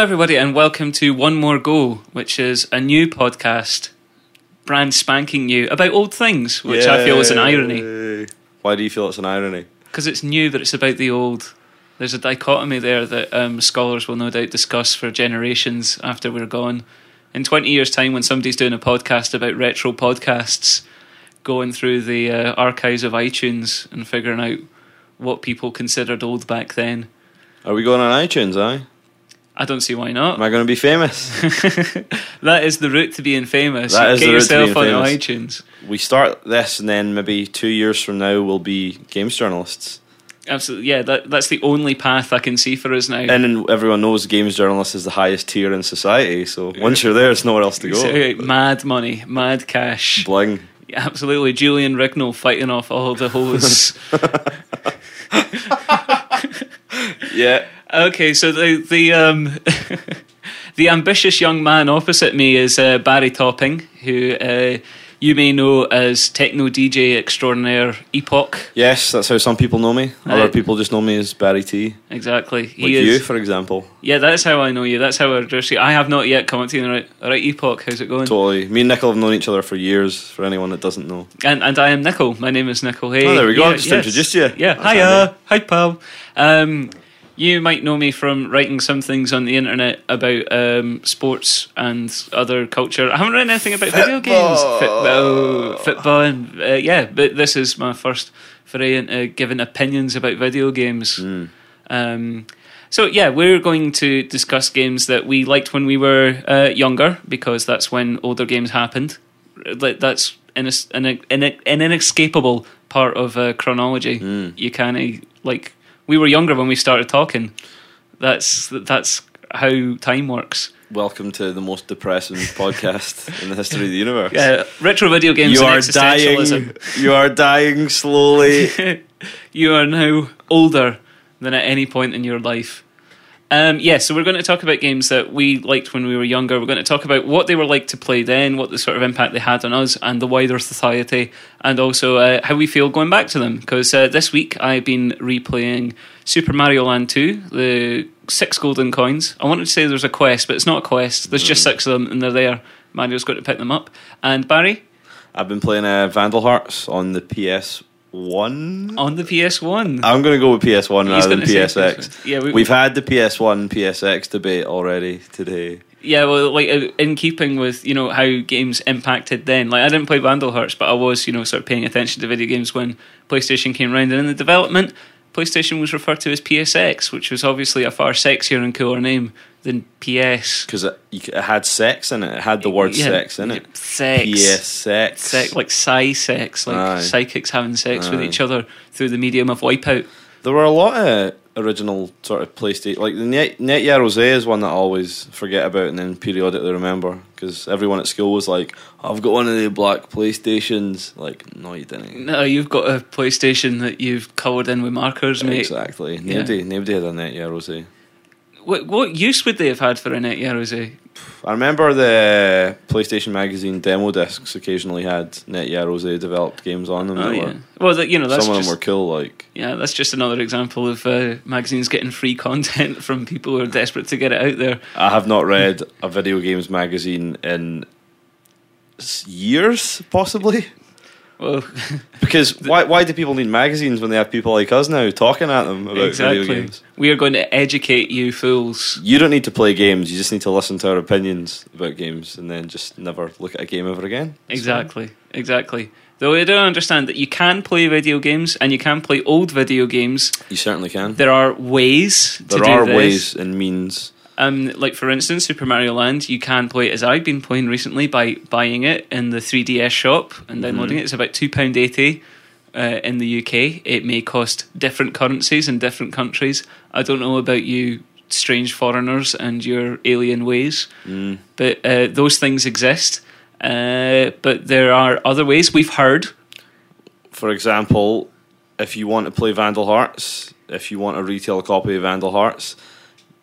Hello, everybody, and welcome to One More Go, which is a new podcast, brand spanking new, about old things, which I feel is an irony. Yay. Why do you feel it's an irony? Because it's new, but it's about the old. There's a dichotomy there that um, scholars will no doubt discuss for generations after we're gone. In 20 years' time, when somebody's doing a podcast about retro podcasts, going through the uh, archives of iTunes and figuring out what people considered old back then, Are we going on iTunes, aye? I don't see why not. Am I going to be famous? that is the route to being famous. That is Get the route to being on famous. iTunes. we start this and then maybe two years from now we'll be games journalists. Absolutely, yeah. That that's the only path I can see for us now. And everyone knows games journalist is the highest tier in society. So once you're there, there's nowhere else to go. So, mad money, mad cash. Bling. Absolutely, Julian Rignall fighting off all the hoes. Yeah. Okay, so the the um, the ambitious young man opposite me is uh, Barry Topping, who uh, you may know as techno DJ extraordinaire Epoch. Yes, that's how some people know me. Other Right. people just know me as Barry T. Exactly, he Like is. you, for example. Yeah, that's how I know you. That's how I address you. I have not yet come up to you. Right, all right, Epoch, how's it going? Totally. Me and Nickel have known each other for years, for anyone that doesn't know. And and I am Nickel. My name is Nickel. Hey, Oh, there we go. Yeah, I just yes. introduced you. Yeah, That's hiya, hi pal. Um, you might know me from writing some things on the internet about um, sports and other culture. I haven't written anything about video games, football, football, and uh, yeah. But this is my first foray into giving opinions about video games. Hmm. Um, so yeah, we're going to discuss games that we liked when we were uh, younger because that's when older games happened. That's an, an, an, an inescapable part of uh, chronology. You can't like we were younger when we started talking. That's that's how time works. Welcome to the most depressing podcast in the history of the universe. Uh, retro video games you are dying. You are dying slowly. you are now older than at any point in your life. Um, yeah, so we're going to talk about games that we liked when we were younger. We're going to talk about what they were like to play then, what the sort of impact they had on us and the wider society, and also uh, how we feel going back to them. Because uh, this week I've been replaying Super Mario Land 2, the six golden coins. I wanted to say there's a quest, but it's not a quest. There's just six of them, and they're there. Mario's got to pick them up. And Barry, I've been playing uh, Vandal Hearts on the PS One. on the PS1. I'm going to go with PS One He's rather than gonna say PSX. PS1. Yeah, we- We've had the PS One PSX debate already today. Yeah, well, like uh, in keeping with you know how games impacted then. Like I didn't play Vandal Hearts, but I was you know sort of paying attention to video games when PlayStation came around. And in the development, PlayStation was referred to as PSX, which was obviously a far sexier and cooler name than PS. Because it, it had sex in it. It had the word Yeah, sex in it. Sex. PSX. Sex, like psi sex, like Aye. psychics having sex with each other through the medium of Wipeout. There were a lot of original sort of PlayStation, like the Net, Netgear Rose is one that I always forget about and then periodically remember because everyone at school was like, "I've got one of the black PlayStations." Like, no, you didn't. No, you've got a PlayStation that you've coloured in with markers, mate. Exactly. Nobody, nobody had a Net Yaroze. What, what use would they have had for a Net Yaroze? I remember the PlayStation magazine demo discs occasionally had Net Yaroze developed games on them. Oh yeah. Well, that, you know that's some of just, them were cool. Like, yeah, that's just another example of uh, magazines getting free content from people who are desperate to get it out there. I have not read a video games magazine in years, possibly. Well, Because why why do people need magazines when they have people like us now talking at them about exactly. video games? We are going to educate you fools. You don't need to play games. You just need to listen to our opinions about games, and then just never look at a game ever again. That's Exactly, exactly. Though I don't understand that you can play video games and you can play old video games. You certainly can. There are ways to There are ways and means. Um, like for instance, Super Mario Land, you can play it as I've been playing recently by buying it in the 3DS shop and downloading it. It's about two pound eighty uh, in the UK. It may cost different currencies in different countries. I don't know about you, strange foreigners, and your alien ways, Mm. but uh, those things exist. Uh, but there are other ways we've heard. For example, if you want to play Vandal Hearts, if you want a retail copy of Vandal Hearts,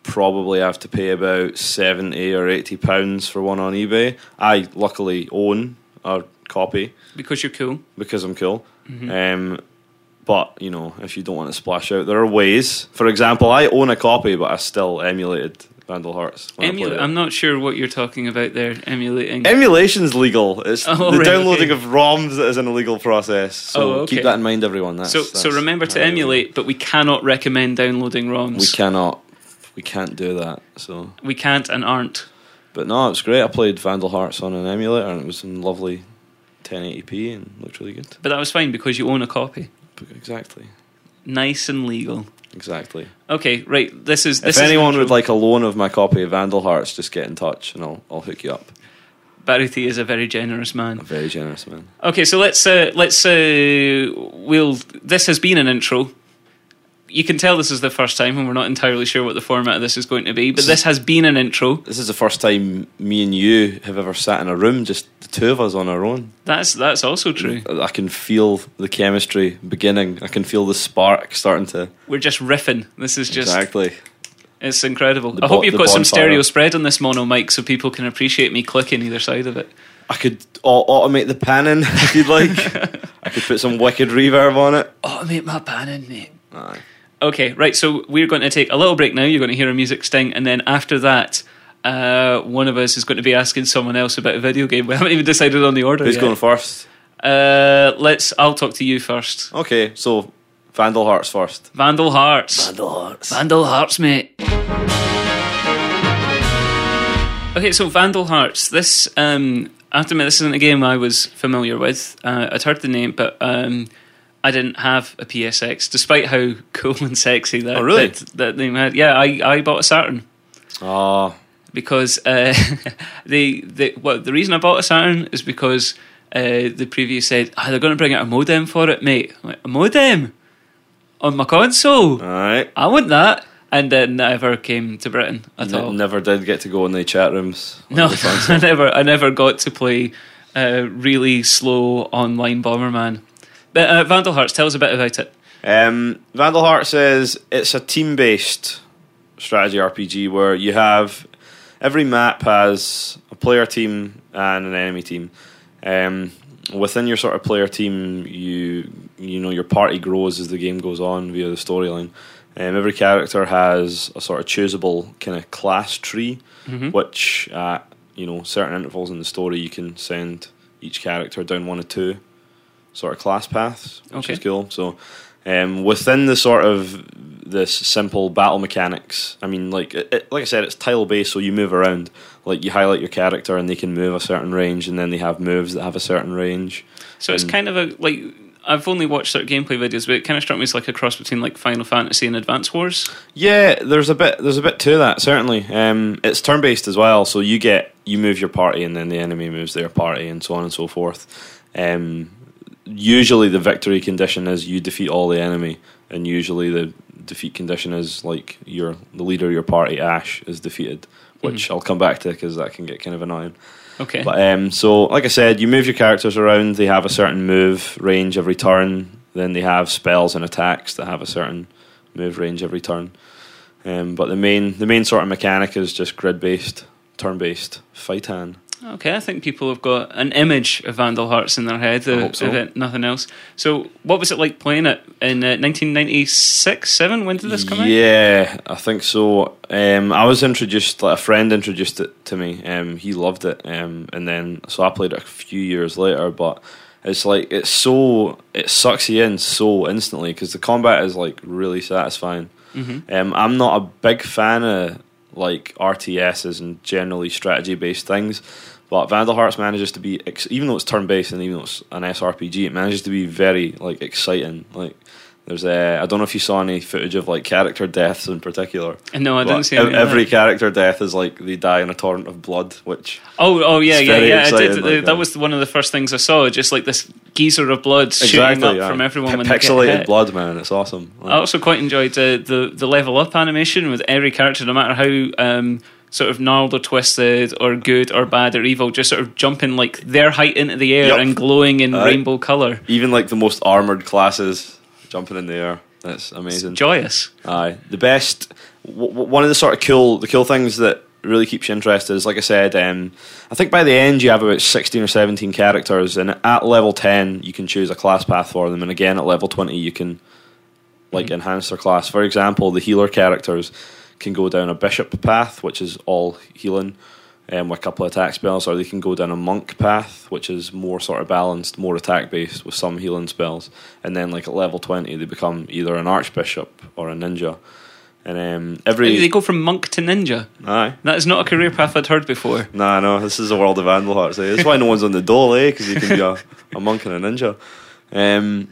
probably have to pay about seventy or eighty pounds for one on eBay. I luckily own a copy Because you're cool. because I'm cool. Um, but you know, if you don't want to splash out, there are ways. For example, I own a copy, but I still emulated Vandal Hearts. Emulate? I'm not sure what you're talking about there. Emulating. Emulation's legal. It's Oh, the right, downloading okay. of ROMs that is an illegal process. So Oh, okay. keep that in mind, everyone. That's, so, so remember to how it is. emulate, but we cannot recommend downloading ROMs. We cannot. We can't do that. So, We can't and aren't. but no, it's great. I played Vandal Hearts on an emulator, and it was in lovely 1080p and looked really good. But that was fine because you own a copy. Exactly, Nice and legal. exactly. Okay, right. This is this if is anyone intro. would like a loan of my copy of Vandal Hearts, just get in touch, and I'll I'll hook you up. Barry T is a very generous man. a very generous man. Okay, so let's uh, let's uh, we'll. This has been an intro. You can tell this is the first time, and we're not entirely sure what the format of this is going to be. But this has been an intro. This is the first time me and you have ever sat in a room, just the two of us on our own. That's that's also true. I can feel the chemistry beginning. I can feel the spark starting to. We're just riffing. This is just exactly. it's incredible. The I hope you've got some stereo spread on this mono mic so people can appreciate me clicking either side of it. I could automate the panning if you'd like. I could put some wicked reverb on it. Automate my panning, mate. Aye. Okay, right. So we're going to take a little break now. You're going to hear a music sting, and then after that, uh, one of us is going to be asking someone else about a video game. We haven't even decided on the order. Who's yet. going first? Uh, let's. I'll talk to you first. Okay, so Vandal Hearts first. Vandal Hearts. Vandal Hearts. Vandal Hearts, mate. Okay, so Vandal Hearts. This, um, I have to admit, this isn't a game I was familiar with. Uh, I'd heard the name, but um, I didn't have a PSX, despite how cool and sexy that Oh, really? that, that name had. Yeah, I, I bought a Saturn Ah, because uh, the the well, the reason I bought a Saturn is because uh, the preview said oh, they're going to bring out a modem for it, mate. Like, a modem on my console. alright. I want that. And then never came to Britain at all. Never did get to go in the chat rooms. no. I never, I never got to play uh, really slow online Bomberman. But uh, Vandal Hearts, tell us a bit about it. Um, Vandal Hearts says it's a team based strategy RPG where you have every map has a player team and an enemy team. Um, within your sort of player team, you you know your party grows as the game goes on via the storyline. Um, every character has a sort of choosable kind of class tree, Mhm. which at you know certain intervals in the story you can send each character down one or two sort of class paths, which Okay. is cool. So um, within the sort of this simple battle mechanics, I mean, like it, it- like I said, it's tile based, so you move around. Like you highlight your character, and they can move a certain range, and then they have moves that have a certain range. So it's kind of a like I've only watched sort of gameplay videos, but it kind of struck me as like a cross between like Final Fantasy and Advance Wars. Yeah, there's a bit there's a bit to that certainly. Um, it's turn based as well, so you get you move your party, and then the enemy moves their party, and so on and so forth. Um, usually, the victory condition is you defeat all the enemy, and usually the defeat condition is like your the leader of your party, Ash, is defeated, which I'll come back to because that can get kind of annoying. Okay. But um, so, like I said, you move your characters around. They have a certain move range every turn. Then they have spells and attacks that have a certain move range every turn. Um, but the main the main sort of mechanic is just grid based, turn based fightan. Okay, I think people have got an image of Vandal Hearts in their head, uh, so. it, nothing else. So, what was it like playing it in uh, 1996, 7? When did this come out? Yeah, I think so. Um, I was introduced, like a friend introduced it to me. Um, he loved it, um, and then so I played it a few years later. But it's like it's so it sucks you in so instantly because the combat is like really satisfying. hmm Um, I'm not a big fan of like RTSs and generally strategy based things, but Vandal Hearts manages to be even though it's turn based and even though it's an SRPG, it manages to be very like exciting. Like there's a I don't know if you saw any footage of like character deaths in particular. No, I didn't see any every that. character death is like they die in a torrent of blood, which Oh, oh yeah, yeah, yeah. I exciting did. like that was one of the first things I saw. Just like this geyser of blood shooting exactly up from yeah. everyone P- when they pixelated get hit. blood, man. It's awesome. I also quite enjoyed the, the the level up animation with every character, no matter how um, sort of gnarled or twisted or good or bad or evil, just sort of jumping like their height into the air Yup. and glowing in Aye. rainbow color. Even like the most armored classes jumping in the air. That's amazing. Joyous. Aye, the best. W- w- one of the sort of cool, the cool things that really keeps you interested is, like I said, um, I think by the end you have about sixteen or seventeen characters, and at level ten you can choose a class path for them, and again at level twenty you can like enhance their class. For example, the healer characters can go down a bishop path, which is all healing, um, with a couple of attack spells, or they can go down a monk path, which is more sort of balanced, more attack based with some healing spells. And then, like at level twenty, they become either an archbishop or a ninja. And um, every They go from monk to ninja. aye. That is not a career path I'd heard before. Nah, no, this is the world of Vandal Hearts. Eh? That's why no one's on the dole, eh? Because you can be a, a monk and a ninja. Um,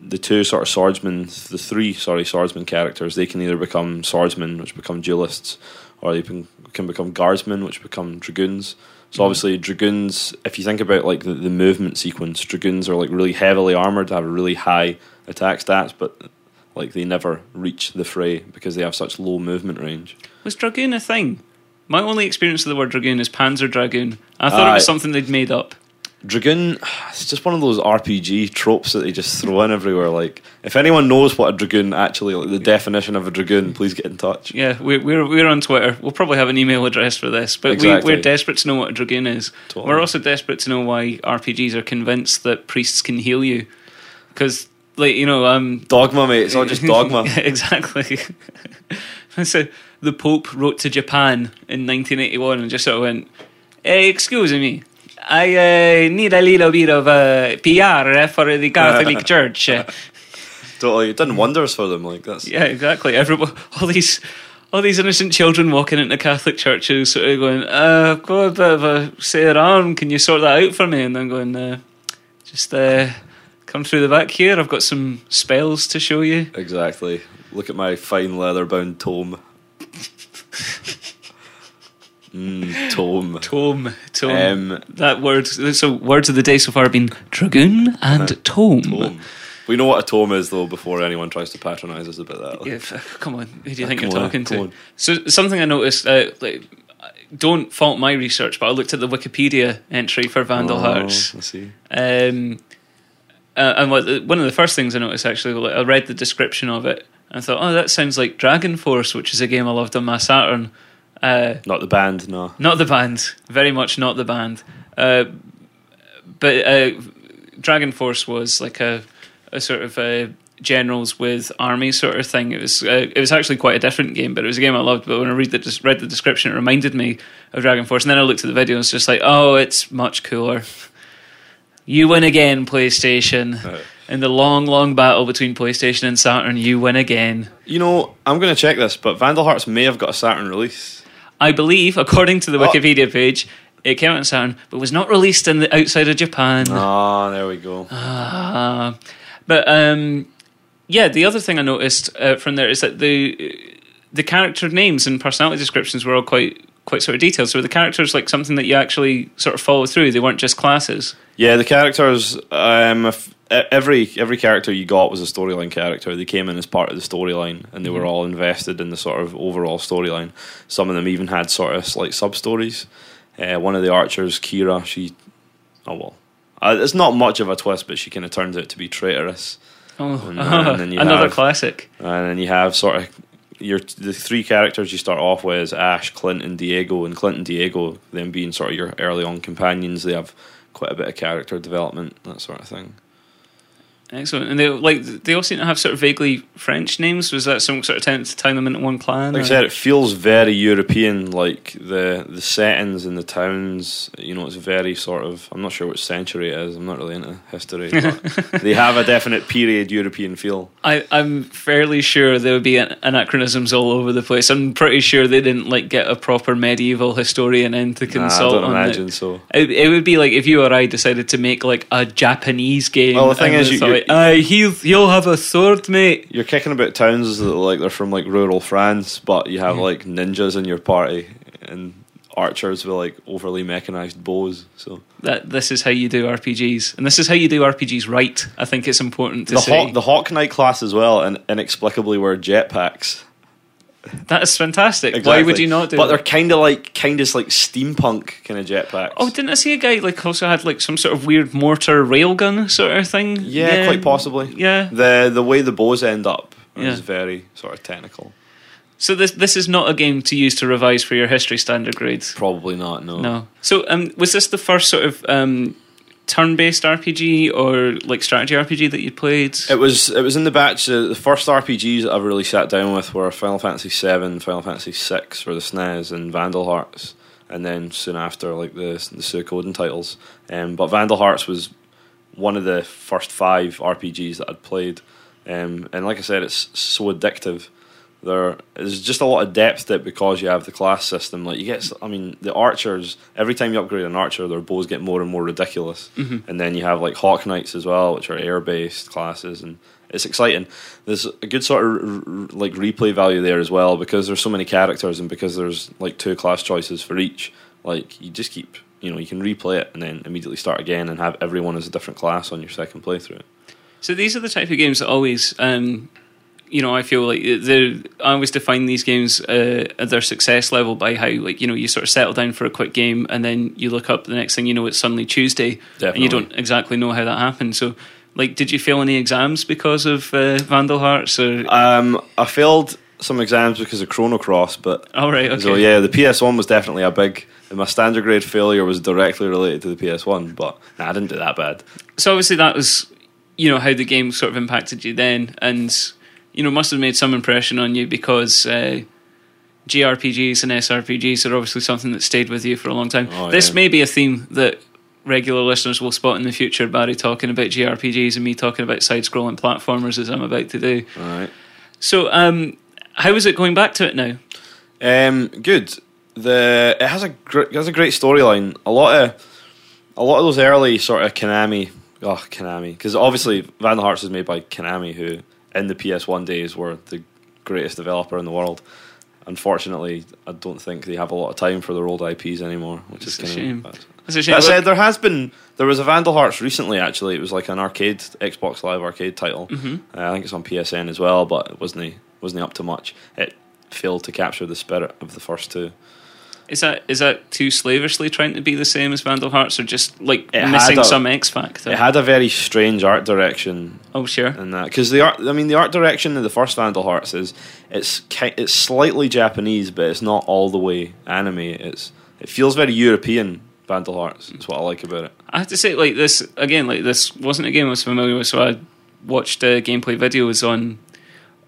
the two sort of swordsmen, the three, sorry, swordsman characters, they can either become swordsmen, which become duelists, or they can, can become guardsmen, which become dragoons. So mm-hmm. obviously, dragoons, if you think about like the, the movement sequence, dragoons are like really heavily armored, have really high attack stats, but like they never reach the fray because they have such low movement range. Was Dragoon a thing? My only experience of the word Dragoon is Panzer Dragoon. I thought it was something they'd made up. Dragoon, it's just one of those RPG tropes that they just throw in everywhere. Like, if anyone knows what a dragoon actually, like the definition of a dragoon, please get in touch. Yeah, we're, we're, we're on Twitter. We'll probably have an email address for this, but Exactly. we, we're desperate to know what a Dragoon is. Totally. We're also desperate to know why RPGs are convinced that priests can heal you. Because, like, you know, um, Dogma, mate. It's all just dogma. Exactly. so the Pope wrote to Japan in 1981 and just sort of went, hey, "Excuse me, I uh, need a little bit of uh, PR for the Catholic Church." Totally. It done wonders for them. Like that's yeah, exactly. Everybody, all these. All these innocent children walking into Catholic churches, sort of going, uh, "I've got a bit of a sore arm. Can you sort that out for me?" And then going, uh, "Just uh, come through the back here. I've got some spells to show you." exactly. Look at my fine leather bound tome. mm, tome. Tome, tome. Um, that word. So words of the day so far have been dragoon and tome. tome. We know what a tome is, though, before anyone tries to patronise us about that. Yeah, f- come on, who do you think Come you're talking come to? on. So something I noticed. Uh, like, don't fault my research, but I looked at the Wikipedia entry for Vandal Oh, Hearts. I see. Um, uh, and what, one of the first things I noticed actually, like, I read the description of it and thought, oh, that sounds like Dragon Force, which is a game I loved on my Saturn. Uh, Not the band, no. not the band, very much not the band. Uh, but uh, Dragon Force was like a, a sort of a generals with army sort of thing. It was uh, it was actually quite a different game, but it was a game I loved. But when I read the read the description, it reminded me of Dragon Force. And then I looked at the video, and it's just like, oh, it's much cooler. You win again, PlayStation. Uh, In the long, long battle between PlayStation and Saturn, you win again. You know, I'm going to check this, but Vandal Hearts may have got a Saturn release. I believe, according to the Oh. Wikipedia page, it came out in Saturn, but was not released in the outside of Japan. Ah, there we go. Ah. but um, yeah, the other thing I noticed uh, from there is that the the character names and personality descriptions were all quite quite sort of detailed. So the characters like something that you actually sort of follow through. They weren't just classes. Yeah, the characters. Um, if, every every character you got was a storyline character. They came in as part of the storyline, and they were all invested in the sort of overall storyline. Some of them even had sort of like sub stories. Uh, one of the archers, Kira, she. Oh well, uh, it's not much of a twist, but she kind of turns out to be traitorous. Oh, And, uh, and then you another have- classic. And then you have sort of your the three characters you start off with is Ash, Clint, and Diego. And Clint and Diego, them being sort of your early on companions, they have quite a bit of character development, that sort of thing. Excellent. And they like they all seem to have sort of vaguely French names. Was that some sort of attempt to tie them into one clan? Like I said, it feels very European. Like the the settings and the towns, you know, it's very sort of. I'm not sure which century it is. I'm not really into history, but they have a definite period European feel. I, I'm fairly sure there would be an- anachronisms all over the place. I'm pretty sure they didn't like get a proper medieval historian in to Nah, I consult don't on imagine it. so. it. It would be like if you or I decided to make like a Japanese game. Well, the thing is, you- you're- aye, he'll have a sword, mate. You're kicking about towns that like they're from like rural France, but you have mm. like ninjas in your party and archers with like overly mechanized bows. So That this is how you do RPGs, and this is how you do RPGs right. I think it's important to the say. hawk, the Hawk Knight class as well, and inexplicably wear jetpacks. That is fantastic. Why would you not do? It? But that? they're kind of like kind of like steampunk kind of jetpacks. Oh, didn't I see a guy like also had like some sort of weird mortar railgun sort of thing? yeah, quite possibly. Yeah. The the way the bows end up Yeah. is very sort of technical. So this this is not a game to use to revise for your history standard grades. Probably not. No. No. So um, was this the first sort of um, turn-based RPG or like strategy RPG that you played? It was it was in the batch. Uh, the first RPGs that I really sat down with were Final Fantasy VII, Final Fantasy VI for the SNES, and Vandal Hearts, and then soon after like the the Suikoden titles. Um, but Vandal Hearts was one of the first five RPGs that I'd played, um, and like I said, it's so addictive. There is just a lot of depth to it because you have the class system. Like you get, I mean, the archers. Every time you upgrade an archer, their bows get more and more ridiculous. Mm-hmm. And then you have like Hawk Knights as well, which are air based classes, and it's exciting. There's a good sort of like replay value there as well because there's so many characters and because there's like two class choices for each. Like you just keep, you know, you can replay it and then immediately start again and have everyone as a different class on your second playthrough. So these are the type of games that always, um, you know, I feel like I always define these games uh, at their success level by how, like, you know, you sort of settle down for a quick game and then you look up the next thing you know, it's suddenly Tuesday, and you don't exactly know how that happened. So, like, did you fail any exams because of uh, Vandal Hearts? Or Um, I failed some exams because of Chrono Cross, but all right, okay, So yeah, the PS1 was definitely a big. My standard grade failure was directly related to the PS1, but nah, I didn't do that bad. so obviously that was you know how the game sort of impacted you then and you know must have made some impression on you because uh, jrpgs and srpgs are obviously something that stayed with you for a long time Oh, this yeah. may be a theme that regular listeners will spot in the future barry talking about jrpgs and me talking about side-scrolling platformers as i'm about to do All right. so um, how is it going back to it now Um, good. The it has a gr- it has a great storyline. A lot of a lot of those early sort of Konami, oh Konami, because obviously Vandal Hearts is made by Konami, who in the PS1 days were the greatest developer in the world. Unfortunately, I don't think they have a lot of time for their old IPs anymore, which It's is a kind shame. of. It's a shame. That said, there has been there was a Vandal Hearts recently. Actually, it was like an arcade Xbox Live arcade title. Mhm. Uh, I think it's on PSN as well, but it wasn't wasn't up to much. It failed to capture the spirit of the first two. Is that is that too slavishly trying to be the same as vandal hearts or just like It missing a- some x factor It had a very strange art direction oh sure and that because the art. I mean, the art direction of the first Vandal Hearts is it's it's slightly Japanese, but it's not all the way anime. It's it feels very European. Vandal Hearts is what I like about it. I have to say, like this again, like this wasn't a game I was familiar with, so I watched uh, gameplay videos on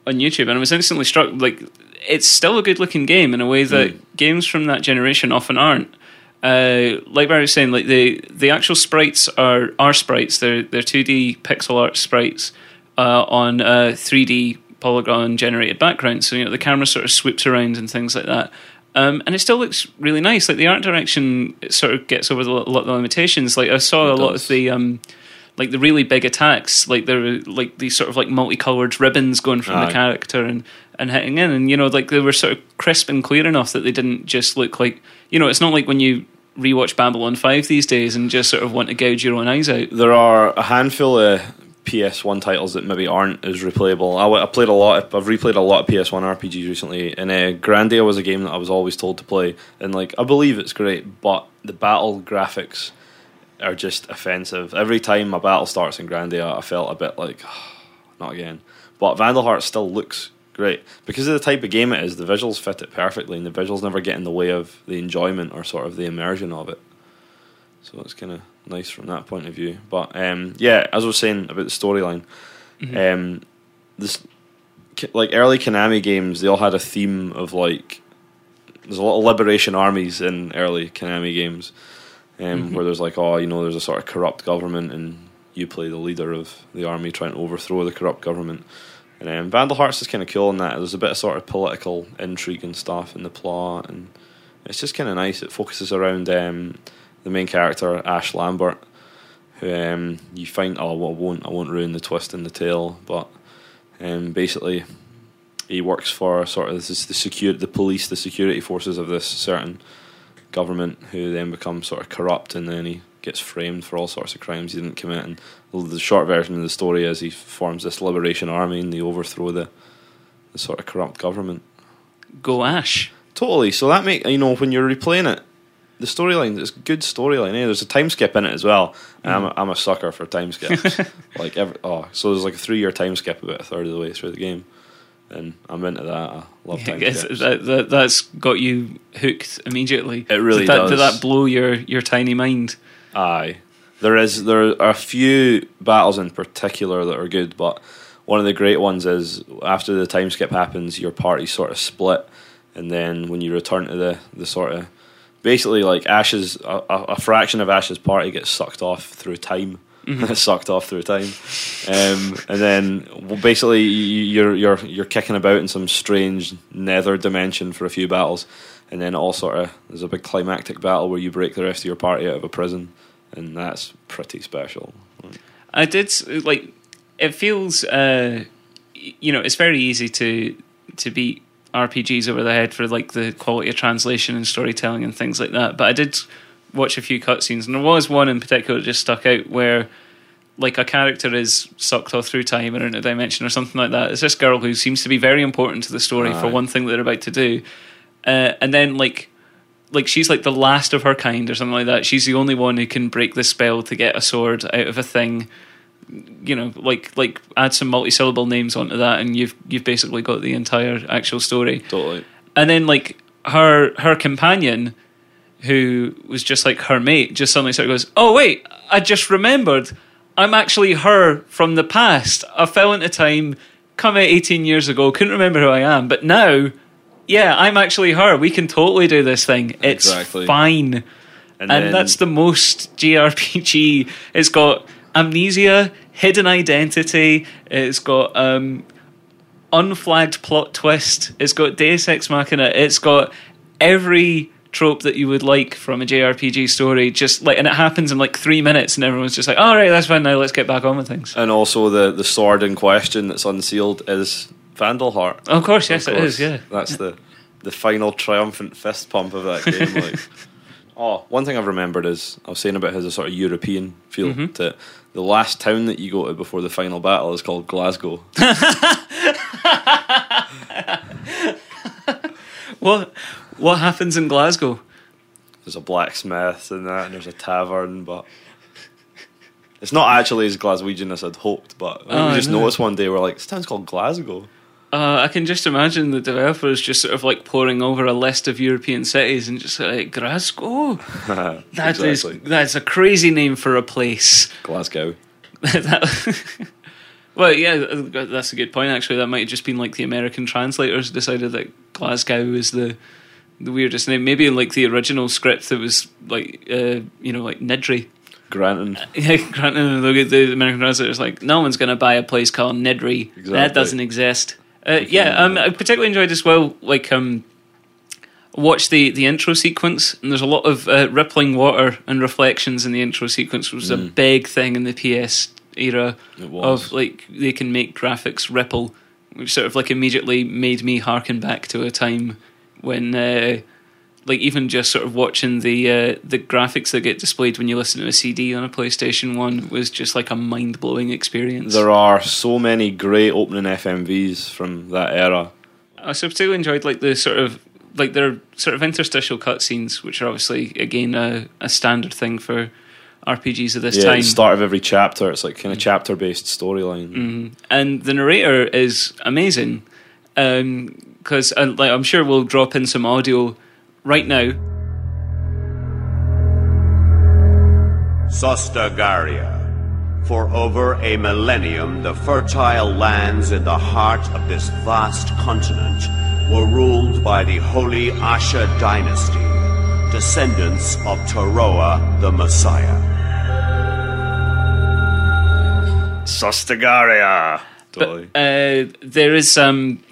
on YouTube, and I was instantly struck. Like, it's still a good looking game in a way that Mm. games from that generation often aren't. Uh, like Barry was saying, like the the actual sprites are are sprites. They're they're two D pixel art sprites uh, on a three D polygon generated background. So you know the camera sort of swoops around and things like that. Um, and it still looks really nice. Like the art direction, sort of gets over the, a lot of the limitations. Like I saw It a lot of the um, like the really big attacks. Like there were like these sort of like multicolored ribbons going from the character and and hitting in, and you know like they were sort of crisp and clear enough that they didn't just look like you know it's not like when you rewatch Babylon Five these days and just sort of want to gouge your own eyes out. There are a handful of PS1 titles that maybe aren't as replayable. I, I played a lot. Of, I've replayed a lot of PS1 RPGs recently, and uh, Grandia was a game that I was always told to play, and like I believe it's great, but the battle graphics are just offensive. Every time my battle starts in Grandia, I felt a bit like, not again. But Vandal Hearts still looks great because of the type of game it is. The visuals fit it perfectly, and the visuals never get in the way of the enjoyment or sort of the immersion of it. So it's kind of nice from that point of view. But um, yeah, as I was saying about the storyline, Mhm. um, this like early Konami games, they all had a theme of like there's a lot of liberation armies in early Konami games, um, Mhm. where there's like oh you know there's a sort of corrupt government and you play the leader of the army trying to overthrow the corrupt government. And um, Vandal Hearts is kind of cool in that there's a bit of sort of political intrigue and stuff in the plot, and it's just kind of nice. It focuses around um, the main character Ash Lambert, who um, you find. Oh, well, I won't. I won't ruin the twist in the tale, but um, basically, he works for sort of this, is the secure, the police, the security forces of this certain government, who then become sort of corrupt, and then he gets framed for all sorts of crimes he didn't commit. And the short version of the story is he forms this liberation army, and they overthrow the the sort of corrupt government. Go Ash. Totally. So that make you know when you're replaying it, the storyline is a good storyline. Eh? There's a time skip in it as well, and I'm a, I'm a sucker for time skips. like every, oh, so there's like a three year time skip about a third of the way through the game, and I'm into that. I love time skips. that, that, that's got you hooked immediately. It really did that, Did that blow your, your tiny mind? Aye, There is there are a few battles in particular that are good, but one of the great ones is after the time skip happens, your party sort of split, and then when you return to the the sort of basically like Ash's a, a fraction of Ash's party gets sucked off through time. sucked off through time, um, and then well, basically you- you're you're you're kicking about in some strange nether dimension for a few battles, and then it all sort of there's a big climactic battle where you break the rest of your party out of a prison, and that's pretty special. I did like. It feels, uh, you know, it's very easy to to beat RPGs over the head for like the quality of translation and storytelling and things like that. But I did watch a few cutscenes, and there was one in particular that just stuck out where, like, a character is sucked off through time or in a dimension or something like that. It's this girl who seems to be very important to the story for one thing that they're about to do, uh, and then like like she's like the last of her kind or something like that. She's the only one who can break the spell to get a sword out of a thing. You know, like like add some multi-syllable names onto that, and you've you've basically got the entire actual story. Totally. And then like her her companion, who was just like her mate, just suddenly sort of goes, "Oh wait, I just remembered, I'm actually her from the past. I fell into time, come out 18 years ago, couldn't remember who I am, but now." Yeah, I'm actually her. We can totally do this thing. It's Exactly. fine And, and then, that's the most JRPG. It's got amnesia, hidden identity. It's got um, unflagged plot twist. It's got Deus Ex Machina. It's got every trope that you would like from a JRPG story. Just like, and it happens in like three minutes, and everyone's just like, "All right, that's fine. Now let's get back on with things." and also the the sword in question that's unsealed is Vandalheart. Of course, yes, Of it is. Yeah, That's the the final triumphant fist pump of that game. Like, oh, one thing I've remembered is I was saying about his a sort of European feel Mm-hmm. to it. the last town that you go to before the final battle is called Glasgow. what what happens in Glasgow? There's a blacksmith and that, and there's a tavern, but. It's not actually as Glaswegian as I'd hoped, but Oh, we just noticed one day we're like, this town's called Glasgow. Uh, I can just imagine the developers just sort of like pouring over a list of European cities and just like Glasgow. That is Exactly. that's a crazy name for a place. Glasgow. Well, yeah, that's a good point. Actually, that might have just been like the American translators decided that Glasgow is the the weirdest name. Maybe in like the original script, it was like uh, you know like Nidri. Granton. Yeah, at the American translators like no one's going to buy a place called Nidri. That doesn't exist. Uh, yeah, um, I particularly enjoyed as well. Like, um, watch the the intro sequence, and there's a lot of uh, rippling water and reflections in the intro sequence, which was a big thing in the PS era of like they can make graphics ripple, which sort of like immediately made me harken back to a time when. Uh, like even just sort of watching the uh, the graphics that get displayed when you listen to a CD on a PlayStation One was just like a mind blowing experience. There are so many great opening FMVs from that era. I so particularly enjoyed like the sort of like their sort of interstitial cutscenes, which are obviously again a, a standard thing for RPGs of this Yeah, at time. the start of every chapter, it's like kind of chapter based storyline. Mhm. And the narrator is amazing because uh, like I'm sure we'll drop in some audio right now. Sostegaria. For over a millennium, the fertile lands in the heart of this vast continent were ruled by the Holy Asha dynasty, descendants of Toroah the Messiah. Sostegaria! Totally. uh, there is um,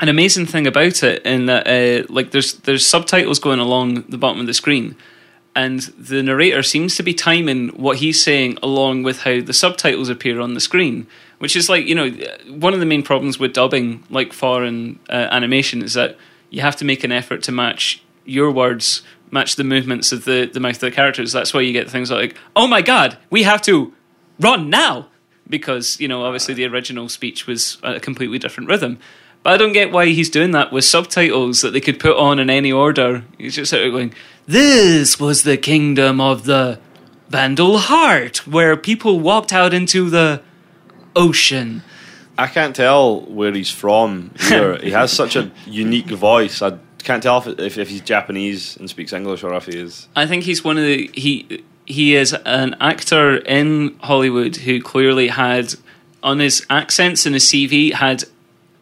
an amazing thing about it in that uh, like there's there's subtitles going along the bottom of the screen and the narrator seems to be timing what he's saying along with how the subtitles appear on the screen which is like you know one of the main problems with dubbing like foreign uh, animation is that you have to make an effort to match your words match the movements of the the mouth of the characters. That's why you get things like oh my god we have to run now! Because you know obviously the original speech was a completely different rhythm but i don't get why he's doing that with subtitles that they could put on in any order he's just sort of going this was the kingdom of the vandal heart where people walked out into the ocean I can't tell where he's from either. he has such a unique voice. I can't tell if, if, if he's Japanese and speaks English or if he is. i think he's one of the he he is an actor in Hollywood who clearly had on his accents in his CV had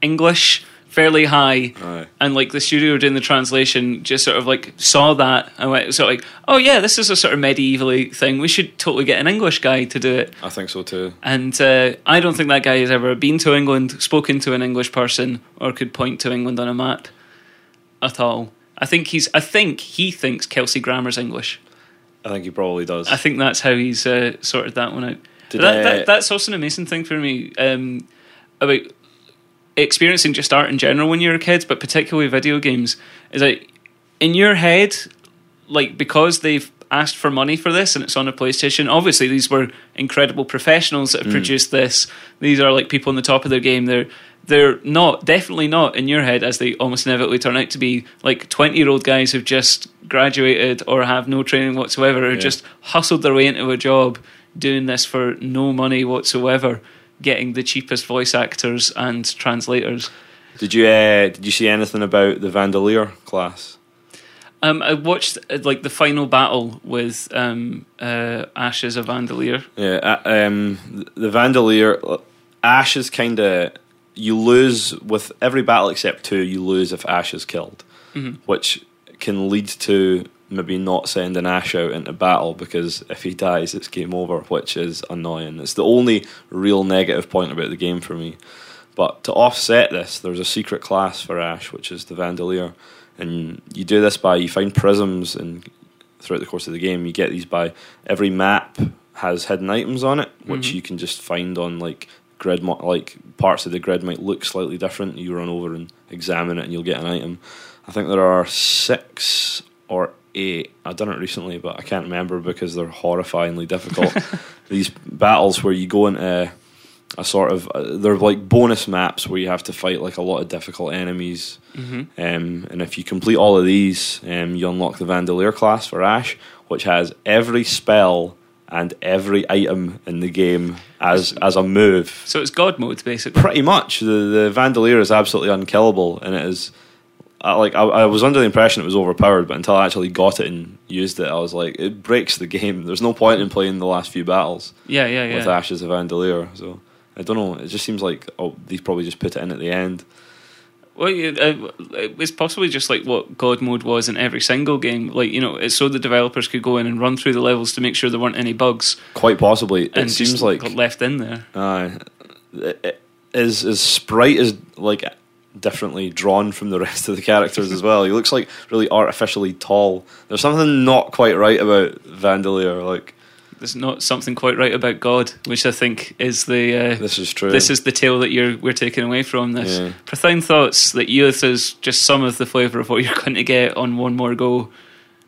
English fairly high, Aye. and like the studio doing the translation just sort of like saw that and went sort of like, oh yeah, this is a sort of medievally thing. We should totally get an English guy to do it. I think so too. And uh, I don't think that guy has ever been to England, spoken to an English person, or could point to England on a map at all. I think he's. I think he thinks Kelsey Grammer's English. I think he probably does. I think that's how he's uh, sorted that one out. That, uh, that, that's also an amazing thing for me um, about experiencing just art in general when you're a kid, but particularly video games. Is like in your head, like because they've asked for money for this and it's on a PlayStation. Obviously, these were incredible professionals that have produced this. These are like people on the top of their game. They're they're not definitely not in your head as they almost inevitably turn out to be like 20 year old guys who've just graduated or have no training whatsoever who Yeah. just hustled their way into a job doing this for no money whatsoever getting the cheapest voice actors and translators Did you uh, did you see anything about the Vandalier class? um, I watched uh, like the final battle with um, uh, Ashes of Vandalier Yeah, uh, um, the Vandalier Ash is kind of you lose with every battle except two. You lose if Ash is killed, which can lead to maybe not sending Ash out into battle because if he dies, it's game over, which is annoying. It's the only real negative point about the game for me. But to offset this, there's a secret class for Ash, which is the Vandalier, and you do this by you find prisms and throughout the course of the game. You get these by every map has hidden items on it, which mm-hmm. you can just find on like grid, mo- like parts of the grid might look slightly different. You run over and examine it, and you'll get an item. I think there are six or eight. I've done it recently, but I can't remember because they're horrifyingly difficult. These battles where you go into a sort of uh, they're like bonus maps where you have to fight like a lot of difficult enemies. Um, and if you complete all of these, um, you unlock the Vandalier class for Ash, which has every spell and every item in the game as as a move. so it's God mode basically Pretty much, the the Vandalier is absolutely unkillable, and it is. I, like I, I was under the impression it was overpowered, but until I actually got it and used it, I was like, it breaks the game. There's no point in playing the last few battles yeah yeah yeah with Ashes of Vandalier. So I don't know. It just seems like oh, they probably just put it in at the end. Well, yeah, uh, it's possibly just like what God mode was in every single game. Like you know, it's so the developers could go in and run through the levels to make sure there weren't any bugs, Quite possibly, it and seems just like got left in there. uh, is is Sprite is like differently drawn from the rest of the characters as well. He looks like really artificially tall. There's something not quite right about Vandalier. Like There's not something quite right about God, which I think is the uh, this is true. this is the tale that you're we're taking away from this. Yeah. Profound thoughts that youth is just some of the flavour of what you're going to get on one more go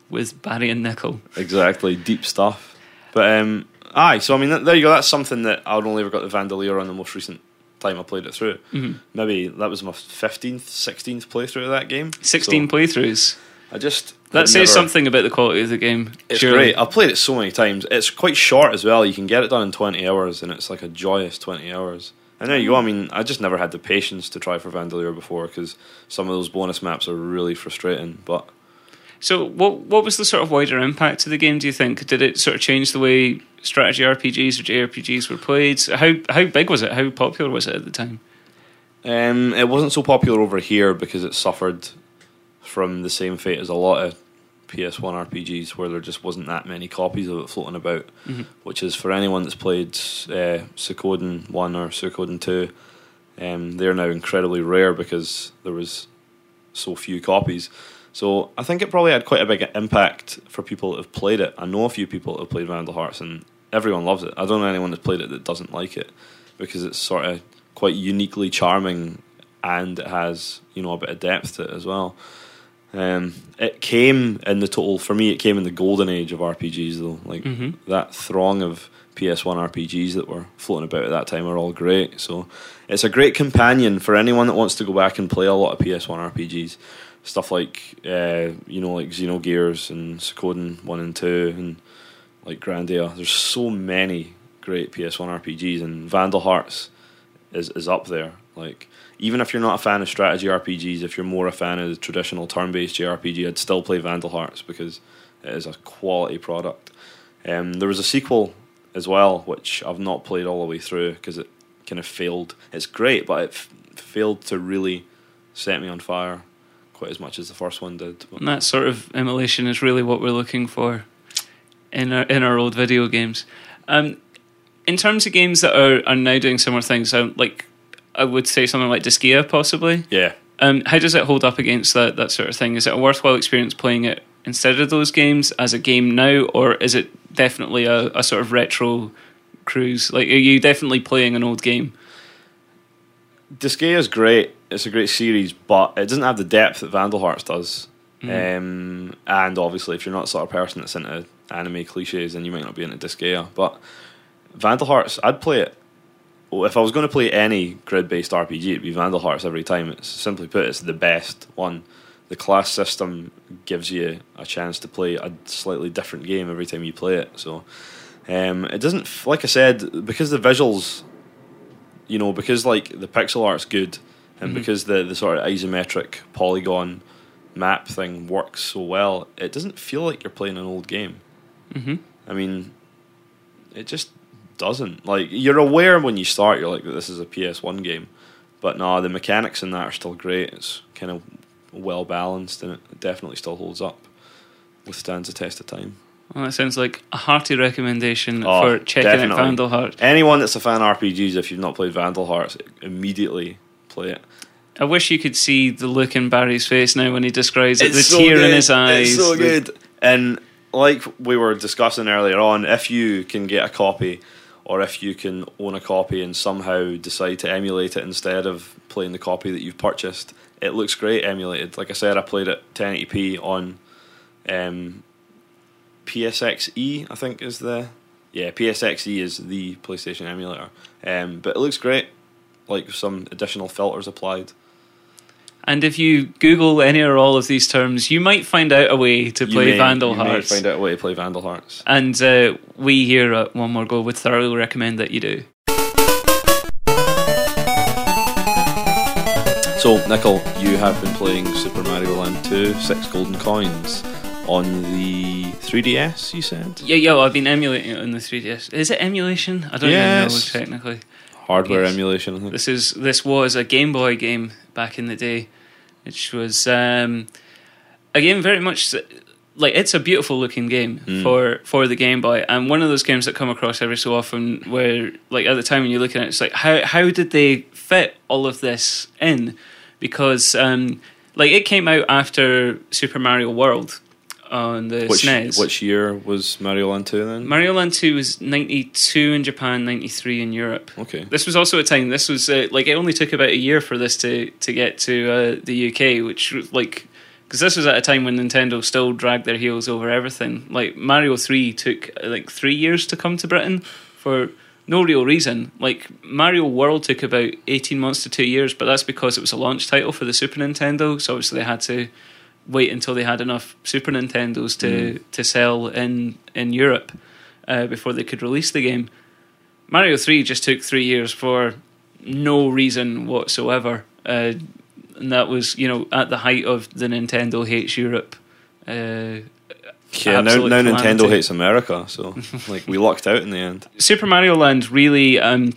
with Barry and Nickel. exactly deep stuff. But um, aye, so I mean, th- there you go. That's something that I'd only ever got the Vandalier on the most recent time I played it through. Mm-hmm. Maybe that was my fifteenth, sixteenth playthrough of that game. Sixteen So playthroughs. I just That says never- something about the quality of the game. It's surely. great. I've played it so many times. It's quite short as well. You can get it done in 20 hours, and it's like a joyous 20 hours. And there you go. I mean, I just never had the patience to try for Vandalier before because some of those bonus maps are really frustrating. But So, what what was the sort of wider impact to the game? Do you think did it sort of change the way strategy RPGs or JRPGs were played? How how big was it? How popular was it at the time? um, it wasn't so popular over here because it suffered from the same fate as a lot of PS1 RPGs where there just wasn't that many copies of it floating about. Which is for anyone that's played uh, Suikoden 1 or Suikoden 2, um, they're now incredibly rare because there was so few copies. So I think it probably had quite a big impact for people that have played it. I know a few people that have played Vandal Hearts and everyone loves it. I don't know anyone that's played it that doesn't like it because it's sort of quite uniquely charming and it has, you know, a bit of depth to it as well. Um, it came in the total for me. It came in the golden age of RPGs, though. Like Mhm. that throng of PS1 RPGs that were floating about at that time are all great. So it's a great companion for anyone that wants to go back and play a lot of PS1 RPGs. Stuff like uh, you know, like Xenogears and Suikoden one and two, and like Grandia. There's so many great PS1 RPGs, and Vandal Hearts is is up there. Like even if you're not a fan of strategy RPGs, if you're more a fan of the traditional turn-based JRPG, I'd still play Vandal Hearts because it is a quality product. Um, there was a sequel as well, which I've not played all the way through because it kind of failed. It's great, but it f- failed to really set me on fire quite as much as the first one did. And that sort of emulation is really what we're looking for in our in our old video games. Um, in terms of games that are, are now doing similar things, um, like I would say something like Disgaea, possibly. yeah, Um, how does it hold up against that that sort of thing? Is it a worthwhile experience playing it instead of those games as a game now, or is it definitely a, a sort of retro cruise? Like, are you definitely playing an old game? Disgaea is great. It's a great series, but it doesn't have the depth that Vandal Hearts does. Um, and obviously, if you're not the sort of person that's into anime cliches, then you might not be into Disgaea. But Vandal Hearts, I'd play it. Well, if I was going to play any grid-based RPG, it'd be Vandal Hearts every time. It's simply put, it's the best one. The class system gives you a chance to play a slightly different game every time you play it. So um, it doesn't, like I said, because the visuals you know, because like the pixel art's good, and Mhm. because the the sort of isometric polygon map thing works so well, it doesn't feel like you're playing an old game. hmm I mean, it just doesn't. Like you're aware when you start, you're like that this is a PS1 game, but no, the mechanics in that are still great. It's kind of well balanced, and it definitely still holds up, withstands the test of time. Well, that sounds like a hearty recommendation Oh, for checking out definitely. Vandal Heart. Anyone that's a fan of RPGs, if you've not played Vandal Hearts, immediately play it. I wish you could see the look in Barry's face now when he describes it. The so tear in his eyes. It's so the- good. And like we were discussing earlier on, if you can get a copy or if you can own a copy and somehow decide to emulate it instead of playing the copy that you've purchased, it looks great emulated. Like I said, I played it 1080p on um, PSXE, I think is the yeah PSXE is the PlayStation emulator. Um, but it looks great, like some additional filters applied. And if you Google any or all of these terms, you might find out a way to play may- Vandal you may Hearts. find out a way to play Vandal Hearts. And uh, we here at One More Go would thoroughly recommend that you do. So, Nickel, you have been playing Super Mario Land 2, Six Golden Coins, on the 3DS, you said? Yeah, yeah, I've been emulating it on the 3DS. Is it emulation? I don't Yes. even know technically. Hardware Yes. emulation, I think. This is this was a Game Boy game back in the day, which was um, a game very much like it's a beautiful looking game Mm. for for the Game Boy, and one of those games that come across every so often where like at the time when you're looking at it, it's like how how did they fit all of this in? Because um, like it came out after Super Mario World on the Which, SNES. which year was Mario Land 2 then? Mario Land 2 was 92 in Japan, 93 in Europe. okay. This was also a time. This was uh, like it only took about a year for this to to get to uh, the UK, which like because this was at a time when Nintendo still dragged their heels over everything. Like Mario Three took uh, like three years to come to Britain for no real reason. Like Mario World took about eighteen months to two years, but that's because it was a launch title for the Super Nintendo. So obviously they had to wait until they had enough Super Nintendos to to sell in in Europe uh, before they could release the game. Mario 3 just took three years for no reason whatsoever. Uh, and that was, you know, at the height of the Nintendo hates Europe. Uh, Yeah, now, now. Nintendo hates America, so like we lucked out in the end. Super Mario Land really, um,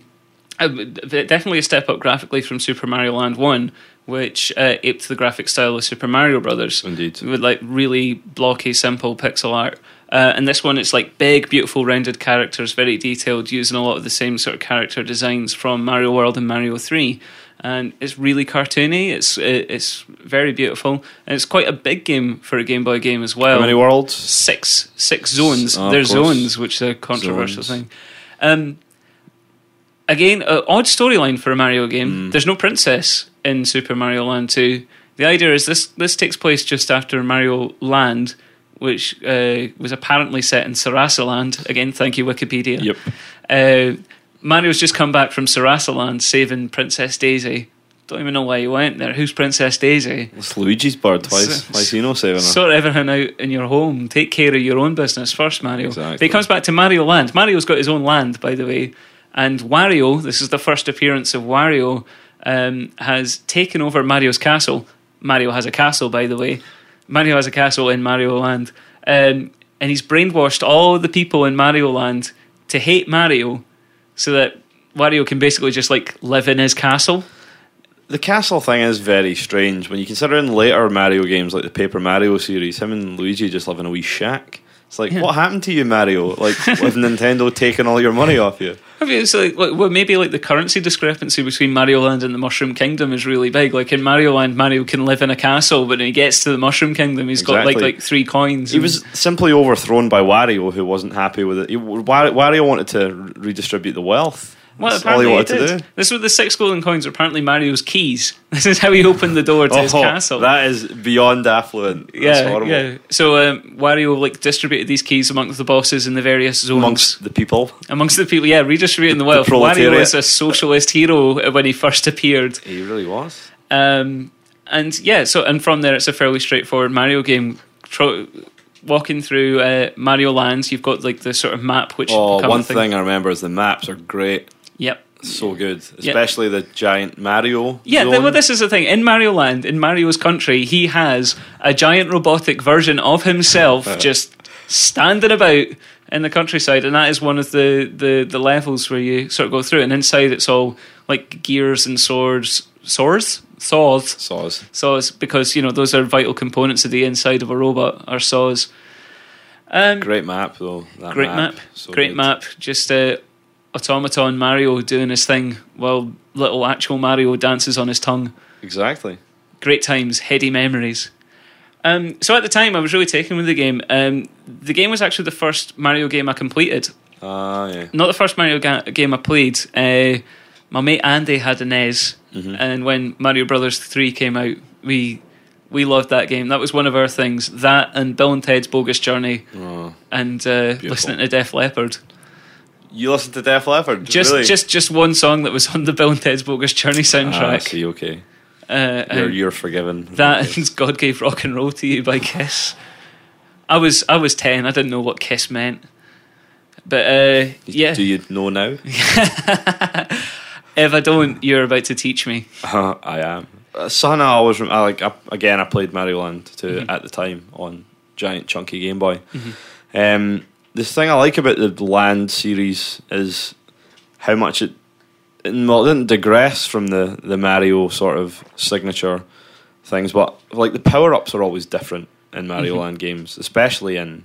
uh, definitely a step up graphically from Super Mario Land 1, which uh, aped the graphic style of Super Mario Brothers. Indeed. with like really blocky, simple pixel art. Uh, and this one, it's like big, beautiful, rendered characters, very detailed, using a lot of the same sort of character designs from Mario World and Mario Three. And it's really cartoony. It's it, it's very beautiful, and it's quite a big game for a Game Boy game as well. How many worlds? Six, six zones. Oh, There's zones, which is a controversial Zones. thing. Um, again, odd storyline for a Mario game. Mm. There's no princess in Super Mario Land 2. The idea is this this takes place just after Mario Land, which uh, was apparently set in Sarasaland. Again, thank you, Wikipedia. Yep. Uh, Mario's just come back from Sarasaland saving Princess Daisy. Don't even know why he went there. Who's Princess Daisy? It's Luigi's bird twice. S- Why is he not saving her? Sort everything out in your home. Take care of your own business first, Mario. Exactly. But he comes back to Mario Land. Mario's got his own land, by the way. And Wario, this is the first appearance of Wario, um, has taken over Mario's castle. Mario has a castle, by the way. Mario has a castle in Mario Land. Um, and he's brainwashed all the people in Mario Land to hate Mario, so that Wario can basically just like live in his castle. The castle thing is very strange when you consider in later Mario games like the Paper Mario series, him and Luigi just live in a wee shack. It's like, Yeah. what happened to you, Mario? Like, with Nintendo taking all your money off you? I mean, it's like, well, maybe like the currency discrepancy between Mario Land and the Mushroom Kingdom is really big. Like in Mario Land, Mario can live in a castle, but when he gets to the Mushroom Kingdom, he's got like like three coins. He and- was simply overthrown by Wario, who wasn't happy with it. He, Wario wanted to redistribute the wealth. Well, That's all he apparently wanted he to do. This was the six golden coins. Are apparently Mario's keys. This is how he opened the door to his Oh, castle. That is beyond affluent. That's yeah, horrible. yeah. So um, Wario like distributed these keys amongst the bosses in the various zones Amongst the people, amongst the people. Yeah, redistributing the wealth. Wario proletariat. was a socialist hero when he first appeared. he really was. Um, and yeah, so and from there, it's a fairly straightforward Mario game. Tro- walking through uh, Mario Lands, you've got like the sort of map, which Oh, one thing I remember is the maps are great. Yep. So good, especially the giant Mario. Yeah, zone. well, this is the thing. In Mario Land, in Mario's country, he has a giant robotic version of himself just standing about in the countryside, and that is one of the, the, the levels where you sort of go through. And inside, it's all like gears and swords, swords, saws, saws. saws, because you know those are vital components of the inside of a robot. Are saws. Um, Great map though. That great map, So great good. map. Just uh, automaton Mario doing his thing while little actual Mario dances on his tongue. Exactly. great times, heady memories. Um, so at the time, I was really taken with the game. Um, the game was actually the first Mario game I completed, Ah, yeah. not the first Mario ga- game I played. Uh, my mate Andy had a NES, Mm-hmm. and when Mario Brothers Three came out, we we loved that game. That was one of our things. That and Bill and Ted's Bogus Journey, Oh. and uh, listening to Def Leppard. You listen to Def Leppard? Just really? just just one song that was on the Bill and Ted's Bogus Journey Ah, soundtrack. see, okay. uh, You're, you're forgiven. That and God gave rock and roll to you by Kiss. I was I was ten. I didn't know what Kiss meant, but uh, yeah. Do you know now? if I don't, you're about to teach me. Uh, I am. Uh, son, I always rem- I like I, again. I played Mario Land too Mm-hmm. at the time on giant chunky Game Boy. Um, the thing I like about the Land series is how much it. it- Well, it didn't digress from the, the Mario sort of signature things, but like the power ups are always different in Mario Mhm. Land games, especially in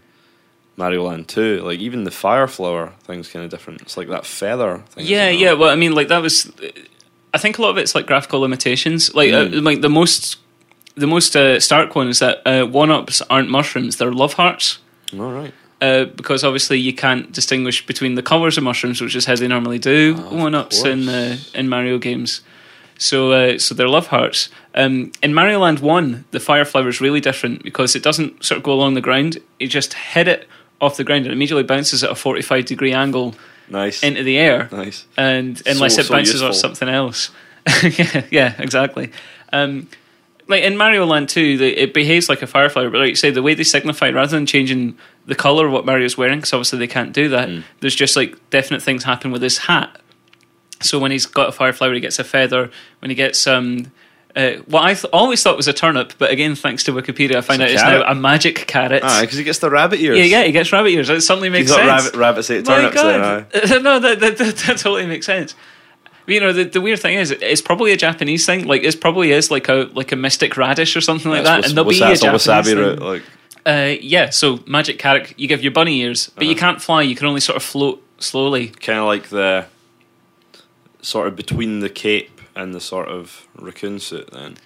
Mario Land 2. Like even the fire flower thing's kind of different. It's like that feather thing. Yeah, yeah. Well, I mean, like that was. I think a lot of it's like graphical limitations. Like, uh, Mm. like the most, the most uh, stark one is that uh, one ups aren't mushrooms; they're love hearts. All right. Uh, because obviously you can't distinguish between the colours of mushrooms, which is how they normally do Oh, one ups in course. uh, in Mario games. So, uh, so they're love hearts. Um, in Mario Land One, the fire flower is really different because it doesn't sort of go along the ground; it just hit it off the ground and immediately bounces at a forty-five degree angle Nice. into the air, nice. and unless So- it so bounces off something else. yeah, yeah, exactly. Um, like in Mario Land 2, the, it behaves like a firefly, but like you say, the way they signify, rather than changing the colour of what Mario's wearing, because obviously they can't do that, Mm. there's just like definite things happen with his hat. So when he's got a fireflower, he gets a feather. When he gets um, uh, what I th- always thought was a turnip, but again, thanks to Wikipedia, I find out It's a it's now a magic carrot. Ah, because he gets the rabbit ears. yeah, yeah, he gets rabbit ears. It suddenly makes He's got sense. rabbit, rabbits My turnips there. aye. God. no, that, that, that, that totally makes sense. But, you know, the, the weird thing is, it's probably a Japanese thing. Like, it probably is like a like a mystic radish or something like that, That's and there'll what's- be a? Japanese all thing. wasabi root, like Uh, yeah, so magic carrot, you give your bunny ears, but you Uh-huh. can't fly. You can only sort of float slowly. kind of like the sort of between the cape and the sort of raccoon suit. Then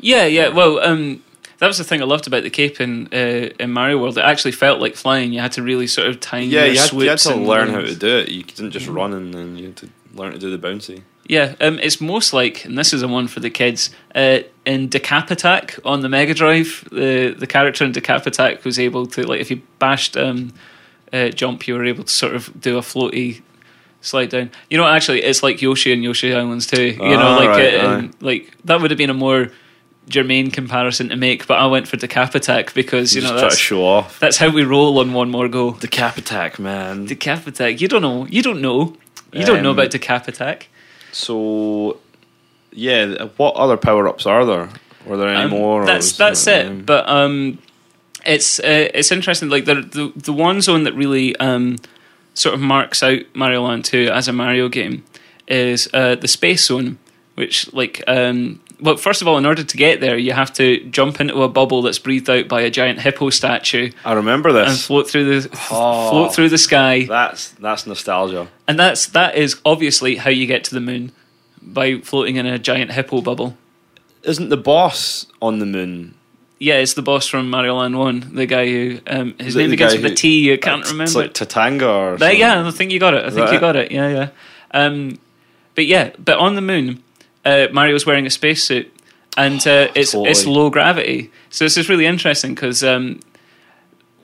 Yeah, yeah. Well, um, that was the thing I loved about the cape in uh, in Mario World. It actually felt like flying. You had to really sort of time yeah, your you had, you had to learn how to do it. You didn't just run and then you had to learn to do the bouncy. Yeah, um, it's most like, and this is a one for the kids. Uh, in Decap Attack on the Mega Drive, the the character in Decap Attack was able to like if you bashed um, uh, jump, you were able to sort of do a floaty slide down. You know, actually, it's like Yoshi and Yoshi Islands too. You know, Ah, like right, uh, um, like that would have been a more germane comparison to make, but I went for Decap Attack because you just know try to that's show off. that's how we roll on one more go. Decap attack, man. Decap Attack. You don't know. You don't know. You don't know Um, about Decap Attack. So, yeah, what other power ups are there? Were there any Um, more? That's that's it. um, But um, it's uh, it's interesting. Like the, the the one zone that really um, sort of marks out Mario Land Two as a Mario game is uh, the space zone, which like um, well, first of all, in order to get there, you have to jump into a bubble that's breathed out by a giant hippo statue I remember this. and float through the Oh. float through the sky. That's that's nostalgia. And that's that is obviously how you get to the moon by floating in a giant hippo bubble. Isn't the boss on the moon? Yeah, it's the boss from Mario Land One, the guy who um, his name begins with a T. I can't remember. It's like Tatanga or something. yeah, I think you got it. I think you got it. Yeah, yeah. Um, but yeah, but on the moon, uh, Mario's wearing a spacesuit, and uh, it's Totally. it's low gravity. So this is really interesting because um,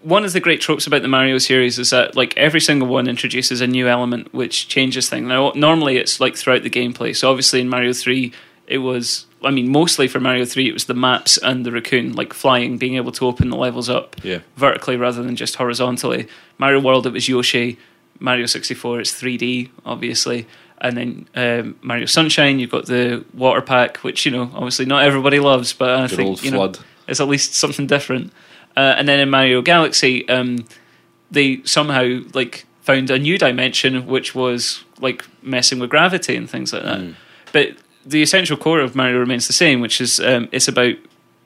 one of the great tropes about the Mario series is that like every single one introduces a new element which changes things. Now, normally it's like throughout the gameplay. So obviously in Mario Three, it was. I mean, mostly for Mario Three, it was the maps and the raccoon, like flying, being able to open the levels up Yeah. vertically rather than just horizontally. Mario World, it was Yoshi. Mario 64, it's 3D, obviously. And then um, Mario Sunshine, you've got the water pack, which, you know, obviously not everybody loves, but I Good think, you know, it's at least something different. Uh, and then in Mario Galaxy, um, they somehow, like, found a new dimension, which was, like, messing with gravity and things like that. Mm. But the essential core of Mario remains the same, which is um, it's about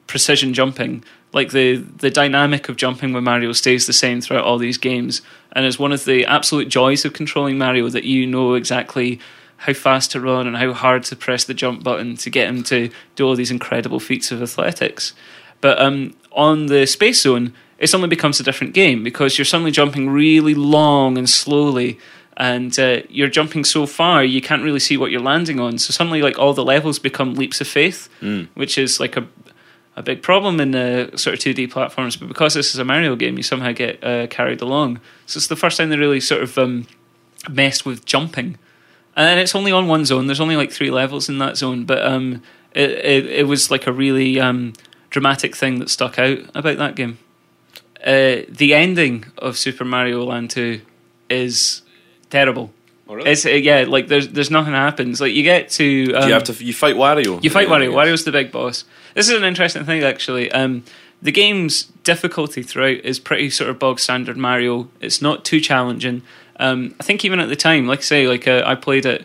precision jumping. Like the the dynamic of jumping with Mario stays the same throughout all these games, and it's one of the absolute joys of controlling Mario that you know exactly how fast to run and how hard to press the jump button to get him to do all these incredible feats of athletics. But um, on the space zone, it suddenly becomes a different game because you're suddenly jumping really long and slowly, and uh, you're jumping so far you can't really see what you're landing on. So suddenly, like all the levels become leaps of faith, Mm. which is like a a big problem in uh, sort of 2D platforms. But because this is a Mario game, you somehow get uh, carried along. So it's the first time they really sort of um, messed with jumping. And it's only on one zone. There's only like three levels in that zone, but um, it, it it was like a really um, dramatic thing that stuck out about that game. Uh, the ending of Super Mario Land Two is terrible. Oh, really? It's uh, yeah, like there's there's nothing happens. Like you get to um, you have to? You fight Wario. you fight Yeah, Wario. Wario's the big boss. This is an interesting thing, actually. Um, the game's difficulty throughout is pretty sort of bog standard Mario. It's not too challenging. Um, I think even at the time, like I say, like uh, I played it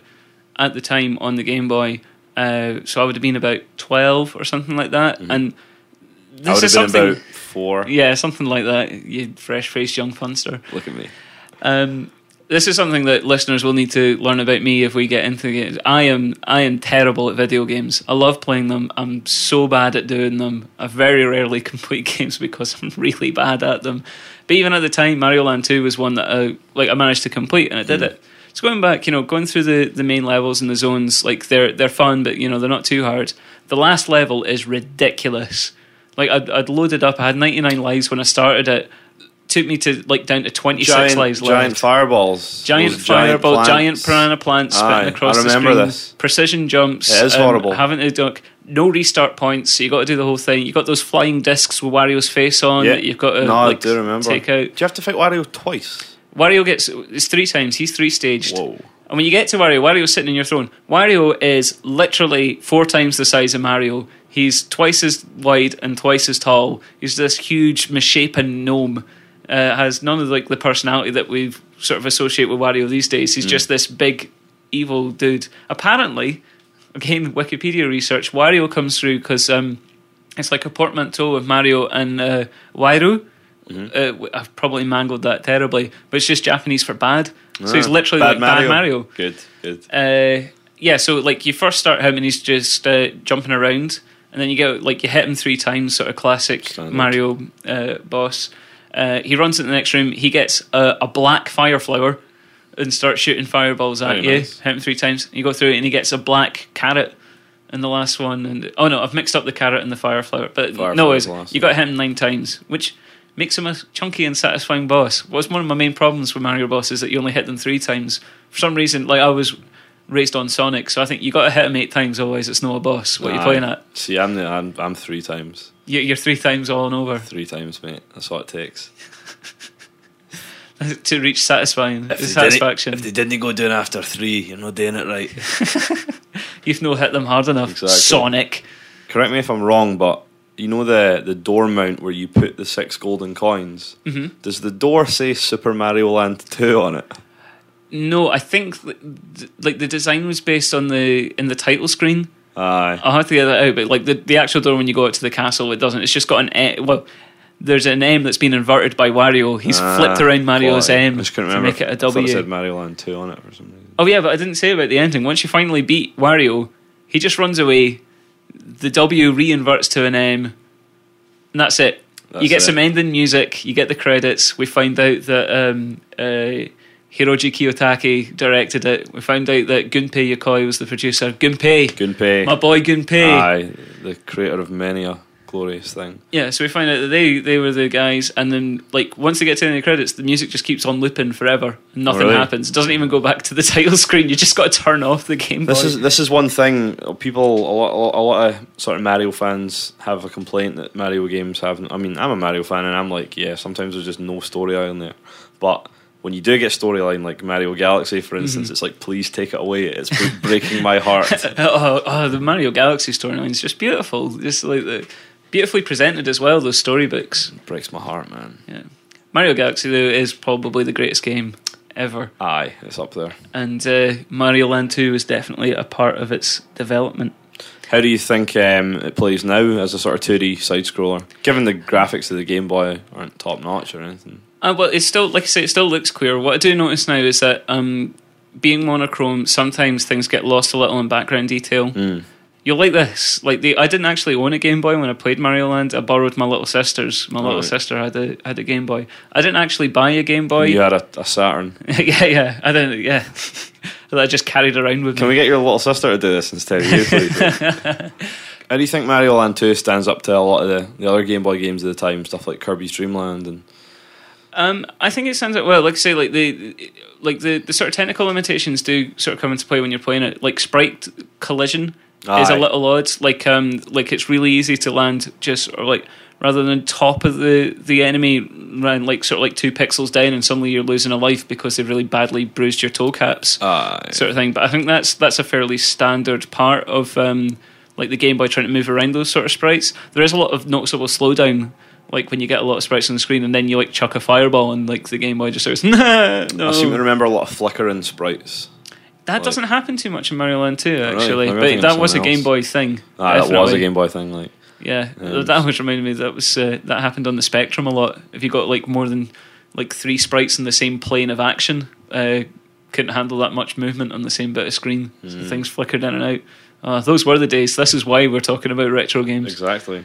at the time on the Game Boy, uh, so I would have been about twelve or something like that. And. I would this have is been something, about four. yeah, something like that. You fresh faced young funster. Look at me. Um, this is something that listeners will need to learn about me if we get into the games. I am I am terrible at video games. I love playing them. I'm so bad at doing them. I very rarely complete games because I'm really bad at them. But even at the time, Mario Land Two was one that I like I managed to complete and I did hmm. it. So going back, you know, going through the, the main levels and the zones, like they're they're fun, but you know they're not too hard. The last level is ridiculous. Like I'd, I'd loaded up, I had 99 lives when I started it. Took me to like down to 26 Giant, lives left giant fireballs. giant Those fireball, plants. giant piranha plants spitting Aye, across I remember the screen. this. Precision jumps. It is um, horrible. Having to duck. No restart points, so you got to do the whole thing. You got those flying discs with Wario's face on Yeah. that you've got to No, I do remember. take Do you have to fight Wario twice? Wario gets it's three times. He's three staged. Whoa. And when you get to Wario, Wario's sitting in your throne. Wario is literally four times the size of Mario. He's twice as wide and twice as tall. He's this huge, misshapen gnome. Uh, has none of like the personality that we've sort of associate with Wario these days. He's just this big, evil dude. Apparently, again, Wikipedia research, Wario comes through because um, it's like a portmanteau of Mario and uh, Wairu. Uh, I've probably mangled that terribly, but it's just Japanese for bad. So he's Ah, literally like bad Mario. Good, good. Uh, yeah, so like you first start him and he's just uh, jumping around, and then you get like you hit him three times, sort of classic Standard. Mario uh, boss. Uh, he runs into the next room. He gets a, a black fire flower and starts shooting fireballs at Very you. nice. Hit him three times. You go through it and he gets a black carrot in the last one. And oh no, I've mixed up the carrot and the fire flower. But Fire no, flower's worries. last. you got him nine times, which makes him a chunky and satisfying boss. What's one of my main problems with Mario bosses is that you only hit them three times. For some reason, like I was raised on Sonic, so I think you got to hit him eight times, otherwise it's not a boss. What are you playing at? See, I'm, the, I'm I'm three times. You- You're three times all and over Three times, mate. That's what it takes. to reach satisfying If satisfaction. if they didn't go down after three, you're not doing it right. You've no hit them hard enough, Exactly. Sonic. Correct me if I'm wrong, but you know the the door mount where you put the six golden coins. Mhm. Does the door say Super Mario Land Two on it? No, I think th- th- like the design was based on the in the title screen. Aye. I'll have to get that out, but like the, the actual door when you go out to the castle, it doesn't. It's just got an e- well. There's an M that's been inverted by Wario. He's Ah, flipped around Mario's quality. M I just couldn't to remember. make it a I thought W. it said Mario Land Two on it for some reason. Oh yeah, but I didn't say about the ending. Once you finally beat Wario, he just runs away. The W reinverts to an M, and that's it. That's you get it. some ending music. You get the credits. We find out that um, uh, Hiroji Kiyotake directed it. We found out that Gunpei Yokoi was the producer. Gunpei, Gunpei. my boy Gunpei. Aye, the creator of many a glorious thing. Yeah, so we find out that they they were the guys, and then like once they get to the end of the credits, the music just keeps on looping forever, and nothing Really? happens. It doesn't even go back to the title screen. You just got to turn off the Game Boy. This is this is one thing people a lot a lot of sort of Mario fans have a complaint that Mario games haven't. I mean, I'm a Mario fan and I'm like, yeah, sometimes there's just no storyline there. But when you do get storyline like Mario Galaxy, for instance, Mm-hmm. it's like, please take it away. It's breaking my heart. oh, oh, the Mario Galaxy storyline is just beautiful. Just like the beautifully presented as well. Those storybooks. breaks my heart, man. Yeah, Mario Galaxy though is probably the greatest game ever, Aye, it's up there. and uh, Mario Land Two is definitely a part of its development. How do you think um, it plays now as a sort of 2D side scroller? Given the graphics of the Game Boy aren't top notch or anything. Uh, well, it's still like I say, it still looks clear. What I do notice now is that um, being monochrome, sometimes things get lost a little in background detail. Mm. You'll like this. Like the, I didn't actually own a Game Boy when I played Mario Land. I borrowed my little sister's. My little Right. sister had a had a Game Boy. I didn't actually buy a Game Boy. You had a, a Saturn. yeah, yeah. I didn't. Yeah, that I just carried around with Can me. Can we get your little sister to do this instead of you, please? How do you think Mario Land 2 stands up to a lot of the, the other Game Boy games of the time, stuff like Kirby's Dream Land and Um, I think it sounds like well, like I say, like the like the, the sort of technical limitations do sort of come into play when you're playing it. Like sprite collision is a little odd. Like um, like it's really easy to land just or like rather than top of the the enemy, around like sort of like two pixels down, and suddenly you're losing a life because they've really badly bruised your toe caps, Aye. sort of thing. But I think that's that's a fairly standard part of um, like the Game Boy trying to move around those sort of sprites. There is a lot of noticeable slowdown. Like when you get a lot of sprites on the screen, and then you like chuck a fireball, and like the Game Boy just starts. Nah, no, I seem to remember a lot of flickering sprites. that like- doesn't happen too much in Mario Land 2, actually. I'm but that was a Game. Boy thing. Ah, that was a. Game Boy thing. Like, Yeah, that always reminded me that was uh, that happened on the Spectrum a lot. If you got like more than like three sprites in the same plane of action, uh, couldn't handle that much movement on the same bit of screen. Hmm. So things flickered in and out. Uh, those were the days. This is why we're talking about retro games. exactly.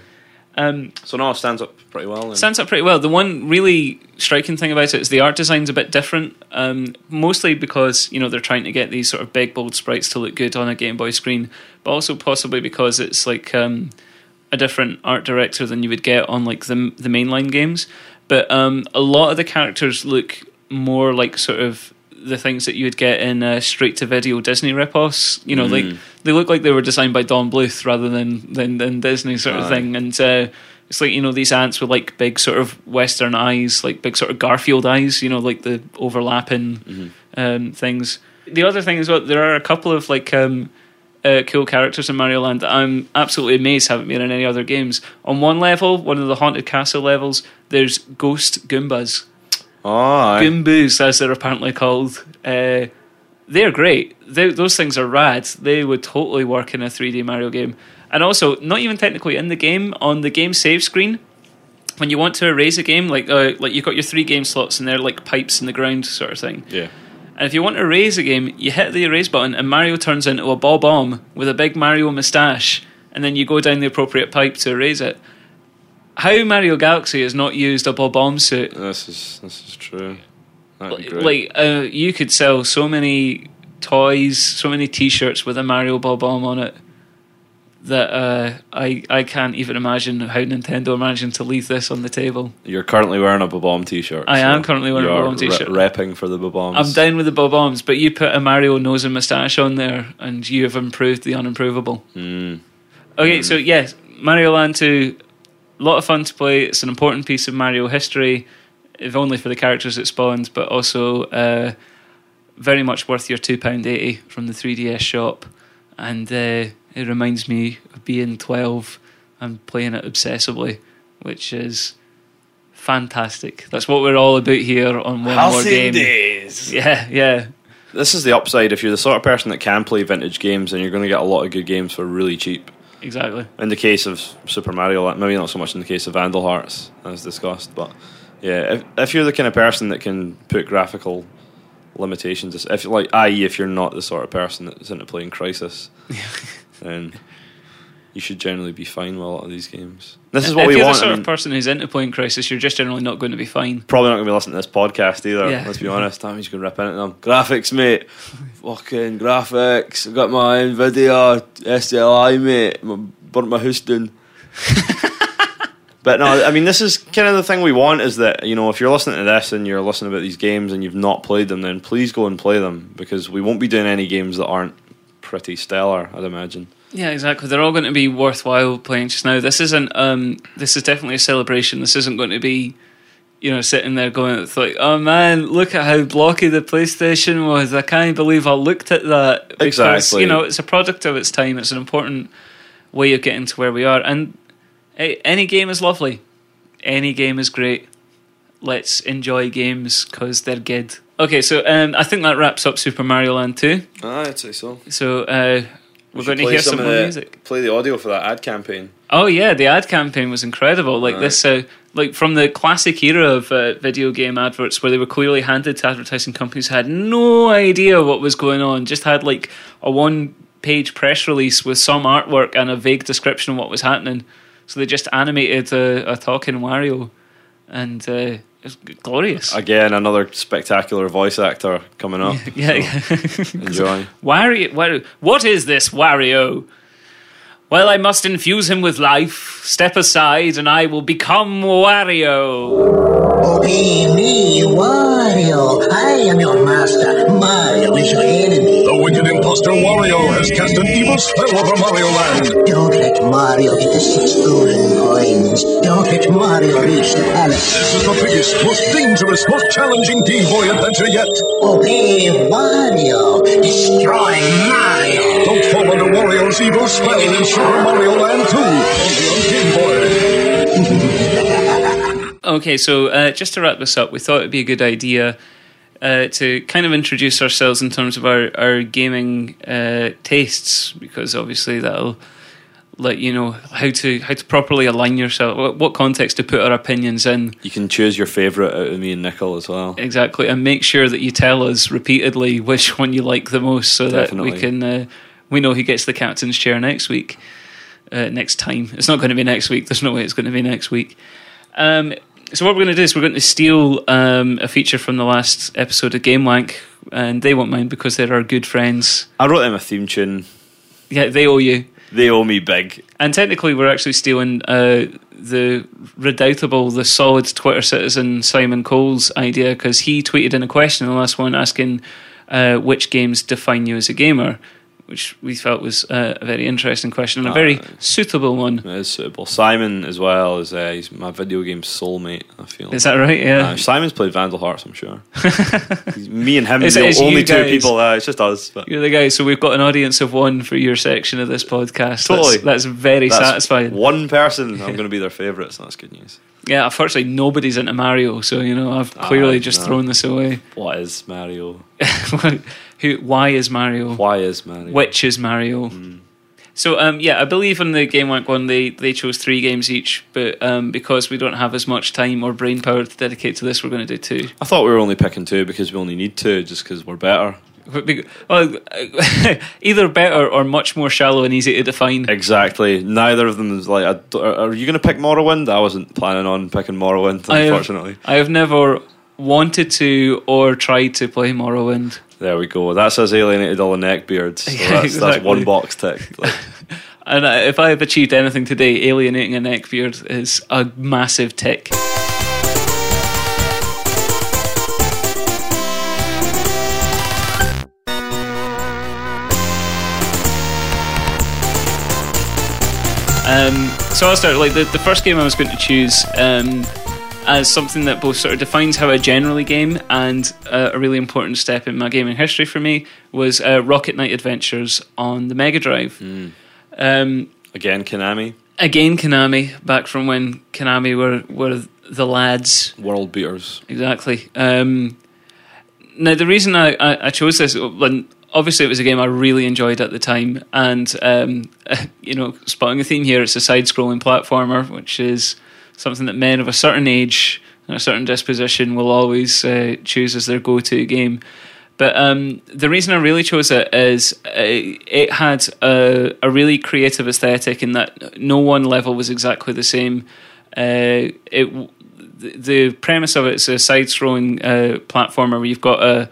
Um, So no, it stands up pretty well. Then. stands up pretty well. The one really striking thing about it is the art design's a bit different, um, mostly because you know they're trying to get these sort of big bold sprites to look good on a Game Boy screen, but also possibly because it's like um, a different art director than you would get on like the the mainline games. But um, a lot of the characters look more like sort of the things that you would get in uh, straight to video Disney ripoffs. You know, like they look like they were designed by Don Bluth rather than than, than Disney sort of Aye. thing. And uh, it's like you know these ants with like big sort of Western eyes, like big sort of Garfield eyes. You know, like the overlapping um, things. The other thing is, well, there are a couple of like. Um, uh, cool characters in Mario Land that I'm absolutely amazed haven't been in any other games. On one level, one of the haunted castle levels, there's ghost Goombas. Oh, aye. As they're apparently called. Uh, they're great. They, those things are rad. They would totally work in a 3D Mario game. And also, not even technically in the game, on the game save screen, when you want to erase a game, like uh, like you've got your three game slots and they're like pipes in the ground sort of thing. yeah. And if you want to erase a game, you hit the erase button and Mario turns into a bob omb with a big Mario moustache, and then you go down the appropriate pipe to erase it. How Mario Galaxy has not used a bob omb suit This is this is true. That'd be great. like uh, you could sell so many toys, so many T-shirts with a Mario Bob-omb on it that uh, I I can't even imagine how Nintendo imagined to leave this on the table. You're currently wearing a Bob-omb t-shirt. I am currently wearing a you're Bob-omb t-shirt. Re- repping for the Bob-ombs. I'm down with the Bob-ombs, but you put a Mario nose and moustache on there, and you have improved the unimprovable. Mm. Okay, so yes, Mario Land 2, a lot of fun to play. It's an important piece of Mario history, if only for the characters it spawned, but also uh, very much worth your £2.80 from the 3DS shop. And uh, it reminds me of being 12 and playing it obsessively, which is fantastic. That's what we're all about here on one more game. days. Yeah, yeah, This is the upside. If you're the sort of person that can play vintage games, then you're going to get a lot of good games for really cheap. Exactly. In the case of Super Mario, maybe not so much in the case of Vandal Hearts, as discussed, but yeah, if, if you're the kind of person that can put graphical limitations, if like, i.e., if you're not the sort of person that's into playing Crysis, then you should generally be fine with a lot of these games. This is what if we you're want. the I sort mean, of person who's into playing Crysis, you're just generally not going to be fine. probably not going to be listening to this podcast either. Yeah. Let's be honest. That means going to rip into them. Graphics, mate. Fucking graphics. I got my Nvidia SLI, mate. I burnt my house down. but no, I mean, this is kind of the thing we want is that, you know, if you're listening to this and you're listening about these games and you've not played them, then please go and play them because we won't be doing any games that aren't pretty stellar, I'd imagine. Yeah, exactly. They're all going to be worthwhile playing just now. This isn't. Um, this is definitely a celebration. This isn't going to be, you know, sitting there going, it's like, oh man, look at how blocky the PlayStation was. I can't believe I looked at that. Because, Exactly. You know, it's a product of its time. It's an important way of getting to where we are. And eh, any game is lovely. Any game is great. Let's enjoy games because they're good. Okay, so um, I think that wraps up Super Mario Land 2. I'd say so. So uh, we're going to hear some more music. Play the audio for that ad campaign. Oh yeah, the ad campaign was incredible. Like Right. this, uh, like from the classic era of uh, video game adverts, where they were clearly handed to advertising companies who had no idea what was going on, just had like a one-page press release with some artwork and a vague description of what was happening. So they just animated a, a talking Wario, and uh, it was glorious. Again, another spectacular voice actor coming up. yeah, yeah. Enjoy. Wario, Wario, what is this Wario? Well, I must infuse him with life. Step aside, and I will become Wario. Obey me, Wario. I am your master. Mario is your enemy. The wicked impostor Wario has cast an evil spell over Mario Land. Don't let Mario get the six golden coins. Don't let Mario reach the palace. This is the biggest, most dangerous, most challenging Game Boy adventure yet. Obey Wario. Destroy Mario. Don't fall under Wario's evil spell in Super Mario Land 2. Only on Game Boy. Okay, so uh, just to wrap this up, we thought it'd be a good idea uh, to kind of introduce ourselves in terms of our, our gaming uh, tastes, because obviously that'll let you know how to how to properly align yourself, what, what context to put our opinions in. You can choose your favourite out of me and Nickel as well. Exactly, and make sure that you tell us repeatedly which one you like the most, so that we can uh, we know he gets the captain's chair next week. Uh, next time, it's not going to be next week. There's no way it's going to be next week. Um, so what we're going to do is we're going to steal um, a feature from the last episode of Game Wank, and they won't mind because they're our good friends. I wrote them a theme tune. Yeah, they owe you. They owe me big. And technically, we're actually stealing uh, the redoubtable, the solid Twitter citizen Simon Cole's idea because he tweeted in a question in the last one asking uh, which games define you as a gamer, which we felt was uh, a very interesting question and a very suitable one. It is suitable. Simon as well is uh, he's my video game soulmate. I feel. Is that right? Yeah. Uh, Simon's played Vandal Hearts, I'm sure. Me and him, It's- the only two people. Uh, it's just us. But You're the guy, so we've got an audience of one for your section of this podcast. Totally. That's, that's very that's satisfying. One person, I'm going to be their favourite, so that's good news. Yeah, unfortunately, nobody's into Mario, so you know I've clearly Ah, just no. thrown this away. What is Mario? Who? Why is Mario? Why is Mario? Which is Mario? So um, yeah, I believe in the Game Wank one they they chose three games each, but um, because we don't have as much time or brain power to dedicate to this, we're going to do two. I thought we were only picking two because we only need two, just because we're better. Well, either better or much more shallow and easy to define. Exactly. Neither of them is like. Are are you going to pick Morrowind? I wasn't planning on picking Morrowind, I have- unfortunately. I have never wanted to or tried to play Morrowind. There we go. That's us alienated all the neckbeards. So Yeah, that's, that's one box. Like, And if I have achieved anything today, alienating a neckbeard is a massive tick. Um, so I'll start. Like the, the first game I was going to choose um, as something that both sort of defines how I generally game and uh, a really important step in my gaming history for me was uh, Rocket Knight Adventures on the Mega Drive. Um, again, Konami. again, Konami, back from when Konami were were the lads. World beaters. Exactly. Um, now, the reason I, I, I chose this, when obviously it was a game I really enjoyed at the time, and um, you know, spotting a theme here, it's a side-scrolling platformer, which is something that men of a certain age and a certain disposition will always uh, choose as their go-to game. But um, the reason I really chose it is uh, it had a, a really creative aesthetic in that no one level was exactly the same. Uh, it the- premise of it is a side-scrolling uh, platformer where you've got a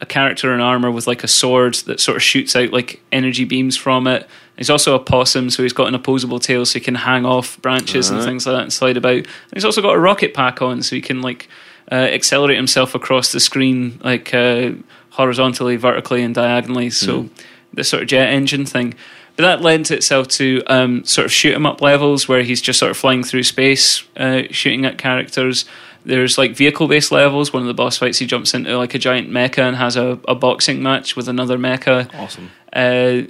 a character in armor with like a sword that sort of shoots out like energy beams from it. He's also a possum, so he's got an opposable tail, so he can hang off branches and things like that and slide about. And he's also got a rocket pack on, so he can like uh, accelerate himself across the screen, like uh, horizontally, vertically, and diagonally. So the sort of jet engine thing. But that lends itself to um, sort of shoot 'em up levels where he's just sort of flying through space, uh, shooting at characters. There's like vehicle based levels. One of the boss fights, he jumps into like a giant mecha and has a, a boxing match with another mecha. Awesome. Uh,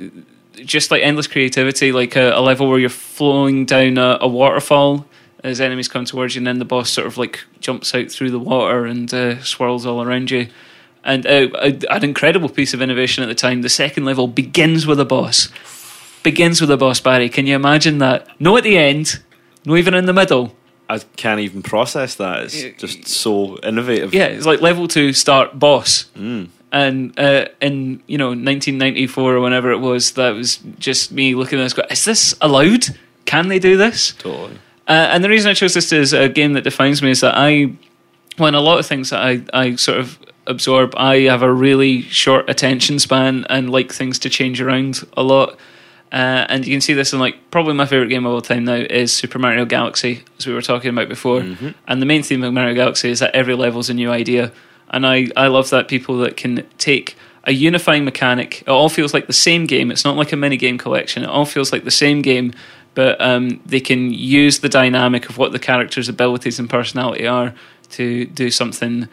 just like endless creativity, like a, a level where you're flowing down a, a waterfall as enemies come towards you, and then the boss sort of like jumps out through the water and uh, swirls all around you. And uh, a- an incredible piece of innovation at the time. The second level begins with a boss. Begins with a boss, Barry. Can you imagine that? No at the end, no even in the middle. I can't even process that. It's just so innovative. Yeah, it's like level two start boss. Mm. And uh, in you know 1994 or whenever it was, that was just me looking at this. Go, is this allowed? Can they do this? Totally. Uh, and the reason I chose this as a game that defines me is that I, when a lot of things that I, I sort of absorb, I have a really short attention span and like things to change around a lot. Uh, and you can see this in like probably my favorite game of all time now is Super Mario Galaxy, as we were talking about before. And the main theme of Mario Galaxy is that every level's a new idea, and I I love that people that can take a unifying mechanic. It all feels like the same game. It's not like a mini game collection. It all feels like the same game, but um, they can use the dynamic of what the character's abilities and personality are to do something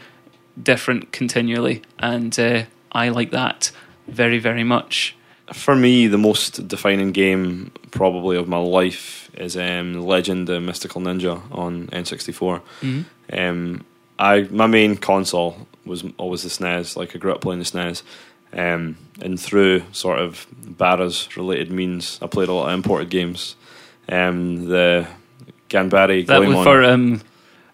different continually. And uh, I like that very very much. For me, the most defining game probably of my life is um, Legend of Mystical Ninja on N64. Um, I my main console was always the SNES. Like I grew up playing the SNES, um, and through sort of Barras related means, I played a lot of imported games. Um, the Ganbare That was Goemon. for um,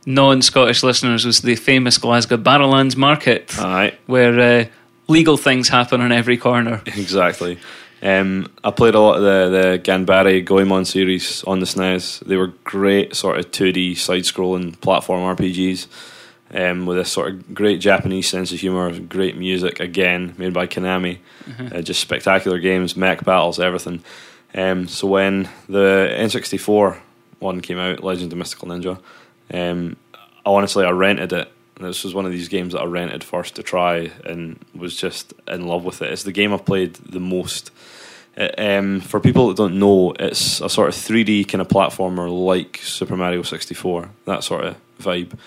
non-Scottish listeners was the famous Glasgow Barrowlands Market, Aye. where uh, legal things happen on every corner. Exactly. Um, I played a lot of the, the Ganbare Goemon series on the SNES. They were great, sort of 2D side scrolling platform RPGs um, with a sort of great Japanese sense of humour, great music, again, made by Konami. Uh, just spectacular games, mech battles, everything. Um, so when the N64 one came out, Legend of Mystical Ninja, um, honestly, I rented it. This was one of these games that I rented first to try and was just in love with it. It's the game I've played the most. Uh, um, for people that don't know, it's a sort of 3D kind of platformer like Super Mario 64, that sort of vibe,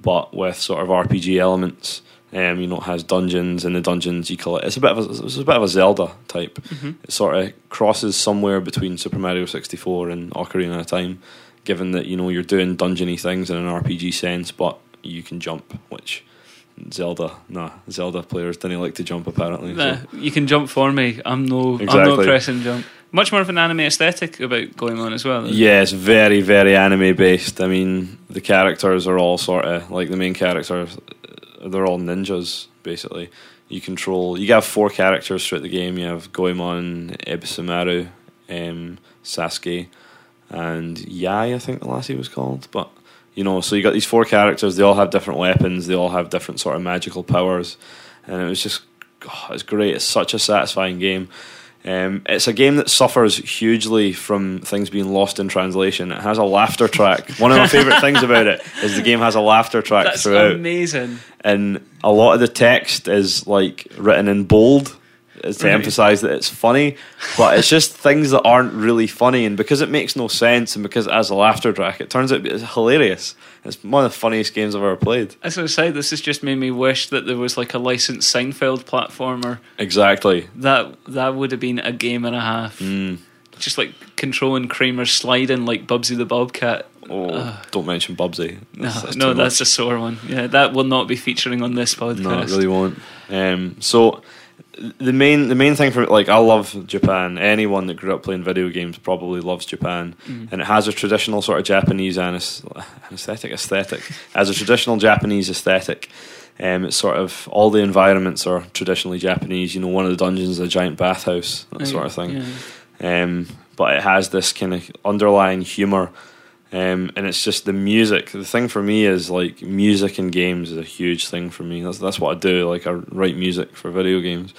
but with sort of RPG elements. Um, you know, it has dungeons, and the dungeons you call it. It's a bit of a, it's a bit of a Zelda type. It sort of crosses somewhere between Super Mario 64 and Ocarina of Time, given that you know you're doing dungeony things in an RPG sense, but you can jump, which Zelda, nah, Zelda players didn't like to jump apparently. so- Uh, you can jump for me. I'm no, I'm Exactly. no pressing jump. Much more of an anime aesthetic about going on as well. Yeah, it's very, very anime based. I mean, the characters are all sort of like the main characters. They're all ninjas, basically. You control. You have four characters throughout the game. You have Goemon, Ebisumaru, um, Sasuke, and Yae. I think the lassie was called. But you know, so you got these four characters. They all have different weapons. They all have different sort of magical powers, and it was just, it's great. It's such a satisfying game. Um, it's a game that suffers hugely from things being lost in translation. It has a laughter track. One of my favorite things about it is the game has a laughter track That's throughout, amazing. and a lot of the text is like written in bold is to Right. emphasize that it's funny, but it's just things that aren't really funny, and because it makes no sense, and because it has a laughter track, it turns out it's hilarious. It's one of the funniest games I've ever played. As I say, this has just made me wish that there was like a licensed Seinfeld platformer. Exactly. That that would have been a game and a half. Mm. just like controlling Kramer sliding like Bubsy the Bobcat. Oh, don't mention Bubsy. No, That's- that's no, that's a sore one. Yeah, that will not be featuring on this podcast. No, it really won't. Um, so the main the main thing for like I love Japan. Anyone that grew up playing video games probably loves Japan, Mm. and it has a traditional sort of Japanese anesthetic aesthetic. as a traditional Japanese aesthetic. Um, it's sort of all the environments are traditionally Japanese. You know, one of the dungeons is a giant bathhouse, that sort of thing. Yeah. Um, but it has this kind of underlying humor, um, and it's just the music. The thing for me is like music and games is a huge thing for me. That's that's what I do. Like I write music for video games,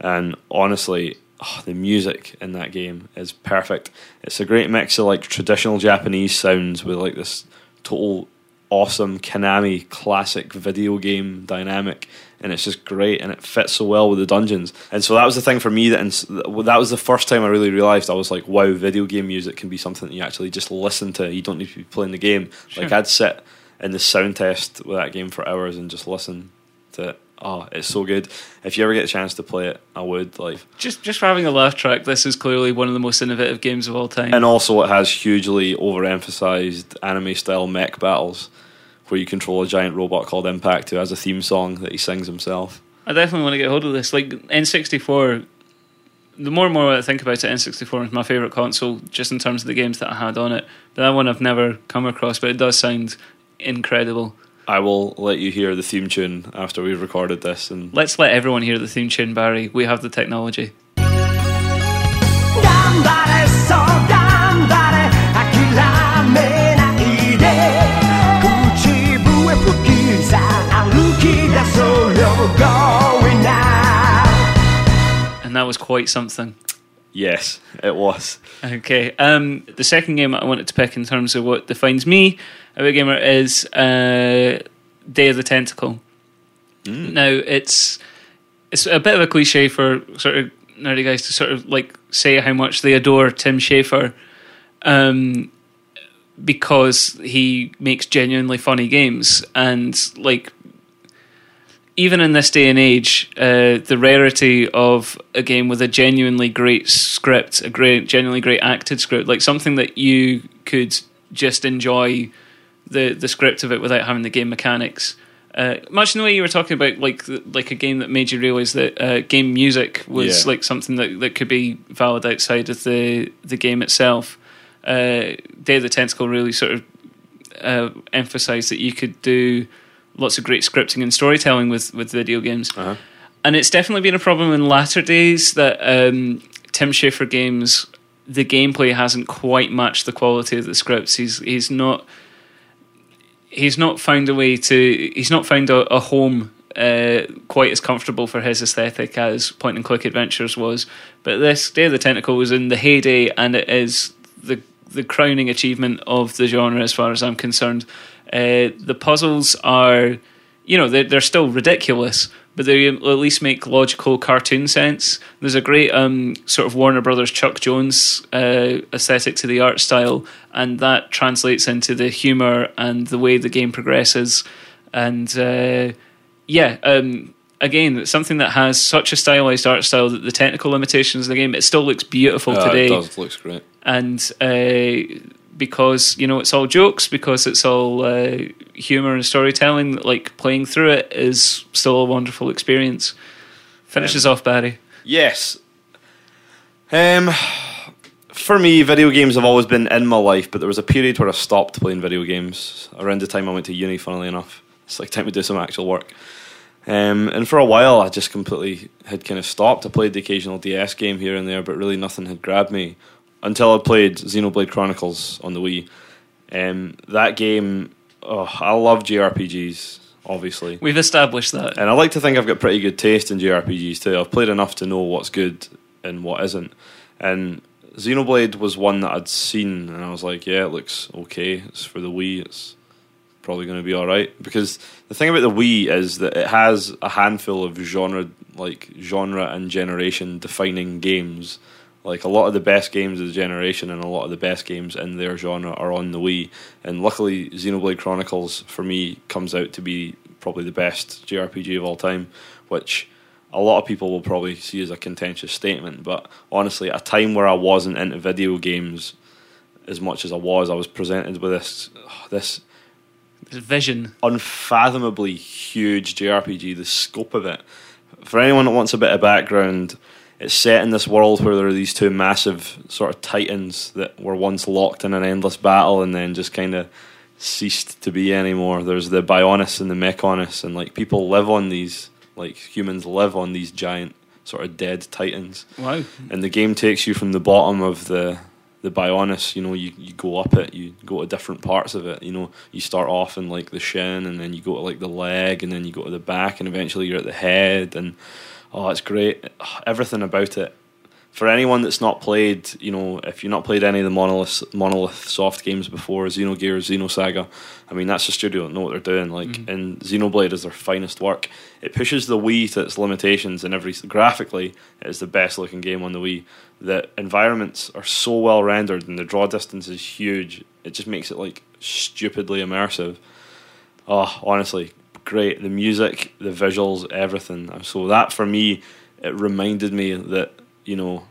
and honestly, oh, the music in that game is perfect. It's a great mix of like traditional Japanese sounds with like this total awesome Konami classic video game dynamic, and it's just great, and it fits so well with the dungeons. And so that was the thing for me that ins- that was the first time I really realized I was like, wow, video game music can be something that you actually just listen to. You don't need to be playing the game. Like I'd sit in the sound test with that game for hours and just listen to it. Oh, it's so good. If you ever get a chance to play it, I would like. Just just for having a laugh track, this is clearly one of the most innovative games of all time. And also, it has hugely overemphasized anime style mech battles, where you control a giant robot called Impact who has a theme song that he sings himself. I definitely want to get hold of this. Like N64, the more and more I think about it, N64 is my favorite console, just in terms of the games that I had on it. But that one I've never come across, but it does sound incredible. I will let you hear the theme tune after we've recorded this, and Let's let everyone hear the theme tune, Barry. We have the technology. That was quite something. yes, it was. Okay. Um, the second game I wanted to pick in terms of what defines me, a big gamer, is uh, Day of the Tentacle. Now it's it's a bit of a cliche for sort of nerdy guys to sort of like say how much they adore Tim Schafer, um, because he makes genuinely funny games and like even in this day and age, uh, the rarity of a game with a genuinely great script, a great, genuinely great acted script, like something that you could just enjoy the the script of it without having the game mechanics. Uh, much in the way you were talking about, like like a game that made you realize that uh, game music was Yeah. like something that, that could be valid outside of the the game itself. Uh, Day of the Tentacle really sort of uh, emphasized that you could do lots of great scripting and storytelling with with video games. Uh-huh. And it's definitely been a problem in latter days that um, Tim Schafer games, the gameplay hasn't quite matched the quality of the scripts. He's he's not he's not found a way to he's not found a, a home uh, quite as comfortable for his aesthetic as Point and Click Adventures was. But this Day of the Tentacle was in the heyday, and it is the the crowning achievement of the genre as far as I'm concerned. Uh, the puzzles are, you know, they're, they're still ridiculous, but they at least make logical cartoon sense. There's a great um, sort of Warner Brothers Chuck Jones uh, aesthetic to the art style, and that translates into the humor and the way the game progresses. And uh, yeah, um, again, something that has such a stylized art style that the technical limitations of the game, it still looks beautiful Uh, today it does looks great. and uh, because you know it's all jokes, because it's all uh, humor and storytelling, like playing through it is still a wonderful experience. Finishes off Barry. Yes. Um, for me, video games have always been in my life, but there was a period where I stopped playing video games around the time I went to uni. Funnily enough, it's like time to do some actual work. Um, and for a while, I just completely had kind of stopped. I played the occasional DS game here and there, but really nothing had grabbed me until I played Xenoblade Chronicles on the Wii. Um, that game, oh, I love JRPGs, obviously. We've established that. And I like to think I've got pretty good taste in JRPGs too. I've played enough to know what's good and what isn't. And Xenoblade was one that I'd seen, and I was like, yeah, it looks okay. It's for the Wii. It's probably going to be all right. Because the thing about the Wii is that it has a handful of genre, like genre and generation defining games. Like a lot of the best games of the generation and a lot of the best games in their genre are on the Wii. And luckily, Xenoblade Chronicles for me comes out to be probably the best JRPG of all time, which a lot of people will probably see as a contentious statement, but honestly, at a time where I wasn't into video games as much as I was, I was presented with this this vision. unfathomably huge JRPG. The scope of it. For anyone that wants a bit of background, it's set in this world where there are these two massive sort of titans that were once locked in an endless battle and then just kind of ceased to be anymore. There's the Bionis and the Mechonis, and like people live on these, like humans live on these giant sort of dead titans Wow. and the game takes you from the bottom of the the Bionis. You know, you, you go up it, you go to different parts of it. You know, you start off in like the shin, and then you go to like the leg, and then you go to the back, and eventually you're at the head. And oh, it's great. Everything about it. For anyone that's not played, you know, if you've not played any of the Monolith Monolith soft games before, Xenogears, Xenosaga, I mean, that's a studio that know what they're doing. Like, mm-hmm. and Xenoblade is their finest work. It pushes the Wii to its limitations, and every graphically, it is the best looking game on the Wii. The environments are so well rendered, and the draw distance is huge. It just makes it like stupidly immersive. Oh, honestly, great. The music, the visuals, everything. So that for me, it reminded me that you know,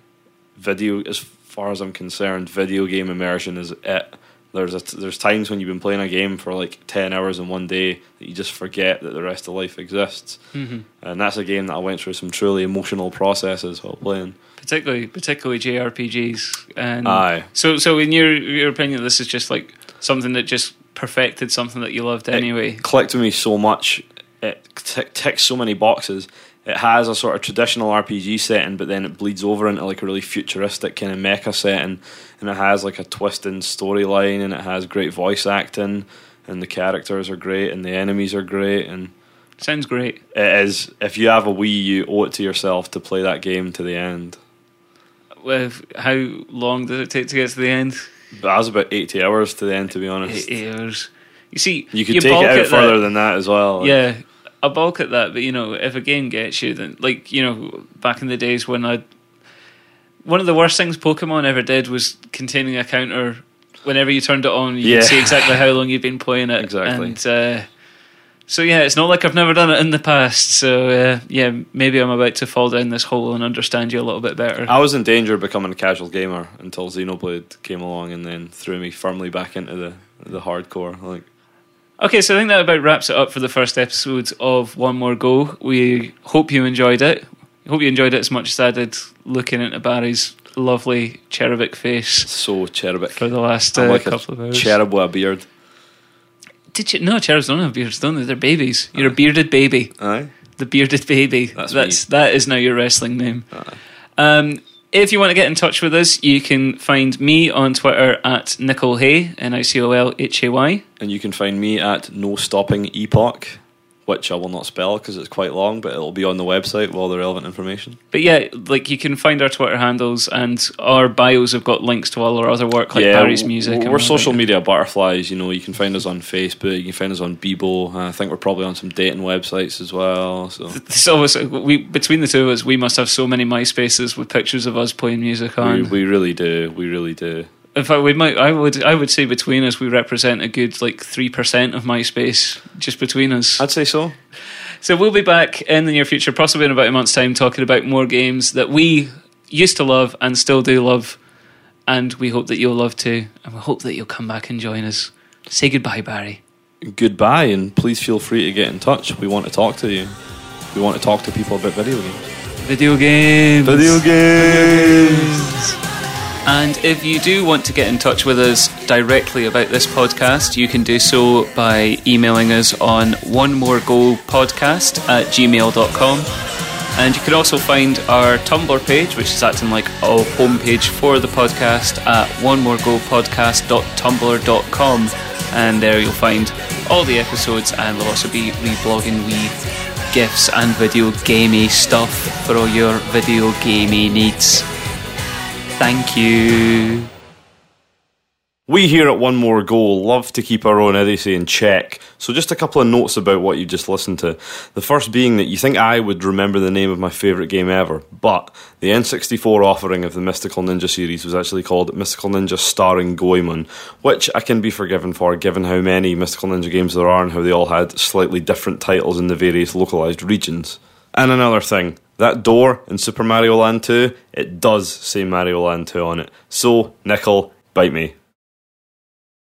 video. As far as I'm concerned, video game immersion is it. There's a, there's times when you've been playing a game for like ten hours in one day that you just forget that the rest of life exists, hmm and that's a game that I went through some truly emotional processes while playing. Particularly, particularly JRPGs. And Aye. So, so in your your opinion, this is just like something that just perfected something that you loved anyway. It clicked with me so much. It tick ticks so many boxes. It has a sort of traditional RPG setting, but then it bleeds over into like a really futuristic kind of mecha setting, and it has like a twisting storyline, and it has great voice acting, and the characters are great, and the enemies are great, and Sounds great. it is. If you have a Wii, you owe it to yourself to play that game to the end. With how long does it take to get to the end? But I was about eighty hours to the end, to be honest. Eight hours. You see, You could you take balk it out further that. than that as well. like- Yeah, I bulk at that, but you know, if a game gets you, then like you know, back in the days when I, one of the worst things Pokemon ever did was containing a counter. Whenever you turned it on, you Yeah. could see exactly how long you'd been playing it. Exactly. And uh, so yeah, it's not like I've never done it in the past. So uh, yeah, maybe I'm about to fall down this hole and understand you a little bit better. I was in danger of becoming a casual gamer until Xenoblade came along and then threw me firmly back into the the hardcore. Like, Okay, so I think that about wraps it up for the first episode of One More Go. We hope you enjoyed it. Hope you enjoyed it as much as I did looking into Barry's lovely cherubic face so cherubic. for the last uh, like couple of hours. cherub with a beard. Did you? No, cherubs don't have beards, don't they? They're babies. You're a bearded baby. Aye. The bearded baby. That's That's that is now your wrestling name. Um, if you want to get in touch with us, you can find me on Twitter at Nicol Hay, N I C O L H A Y. And you can find me at No Stopping Epoch, which I will not spell because it's quite long, but it'll be on the website with all the relevant information. But yeah, like you can find our Twitter handles and our bios have got links to all our other work, like Barry's w- music. and We're social that. media butterflies. You know, you can find us on Facebook. You can find us on Bebo. Uh, I think we're probably on some dating websites as well. So It's always we between the two of us, we must have so many MySpaces with pictures of us playing music we, on. we really do. We really do. In fact, we might. I would. I would say between us, we represent a good like three percent of MySpace just between us. I'd say so. So we'll be back in the near future, possibly in about a month's time, talking about more games that we used to love and still do love, and we hope that you'll love too, and we hope that you'll come back and join us. Say goodbye, Barry. goodbye and please feel free to get in touch. We want to talk to you. We want to talk to people about video games. Video games. Video Games. And if you do want to get in touch with us directly about this podcast, you can do so by emailing us on one more go podcast at gmail.com. And you can also find our Tumblr page, which is acting like a homepage for the podcast at one more go podcast.tumblr.com. And there you'll find all the episodes, and we'll also be reblogging wee GIFs and video gamey stuff for all your video gamey needs. Thank you. We here at One More Go love to keep our own idiocy in check. So just a couple of notes about what you just listened to. The first being that you think I would remember the name of my favourite game ever, but the N64 offering of the Mystical Ninja series was actually called Mystical Ninja Starring Goemon, which I can be forgiven for given how many Mystical Ninja games there are and how they all had slightly different titles in the various localized regions. And another thing, that door in Super Mario Land 2, it does say Mario Land 2 on it. So, Nicol, bite me.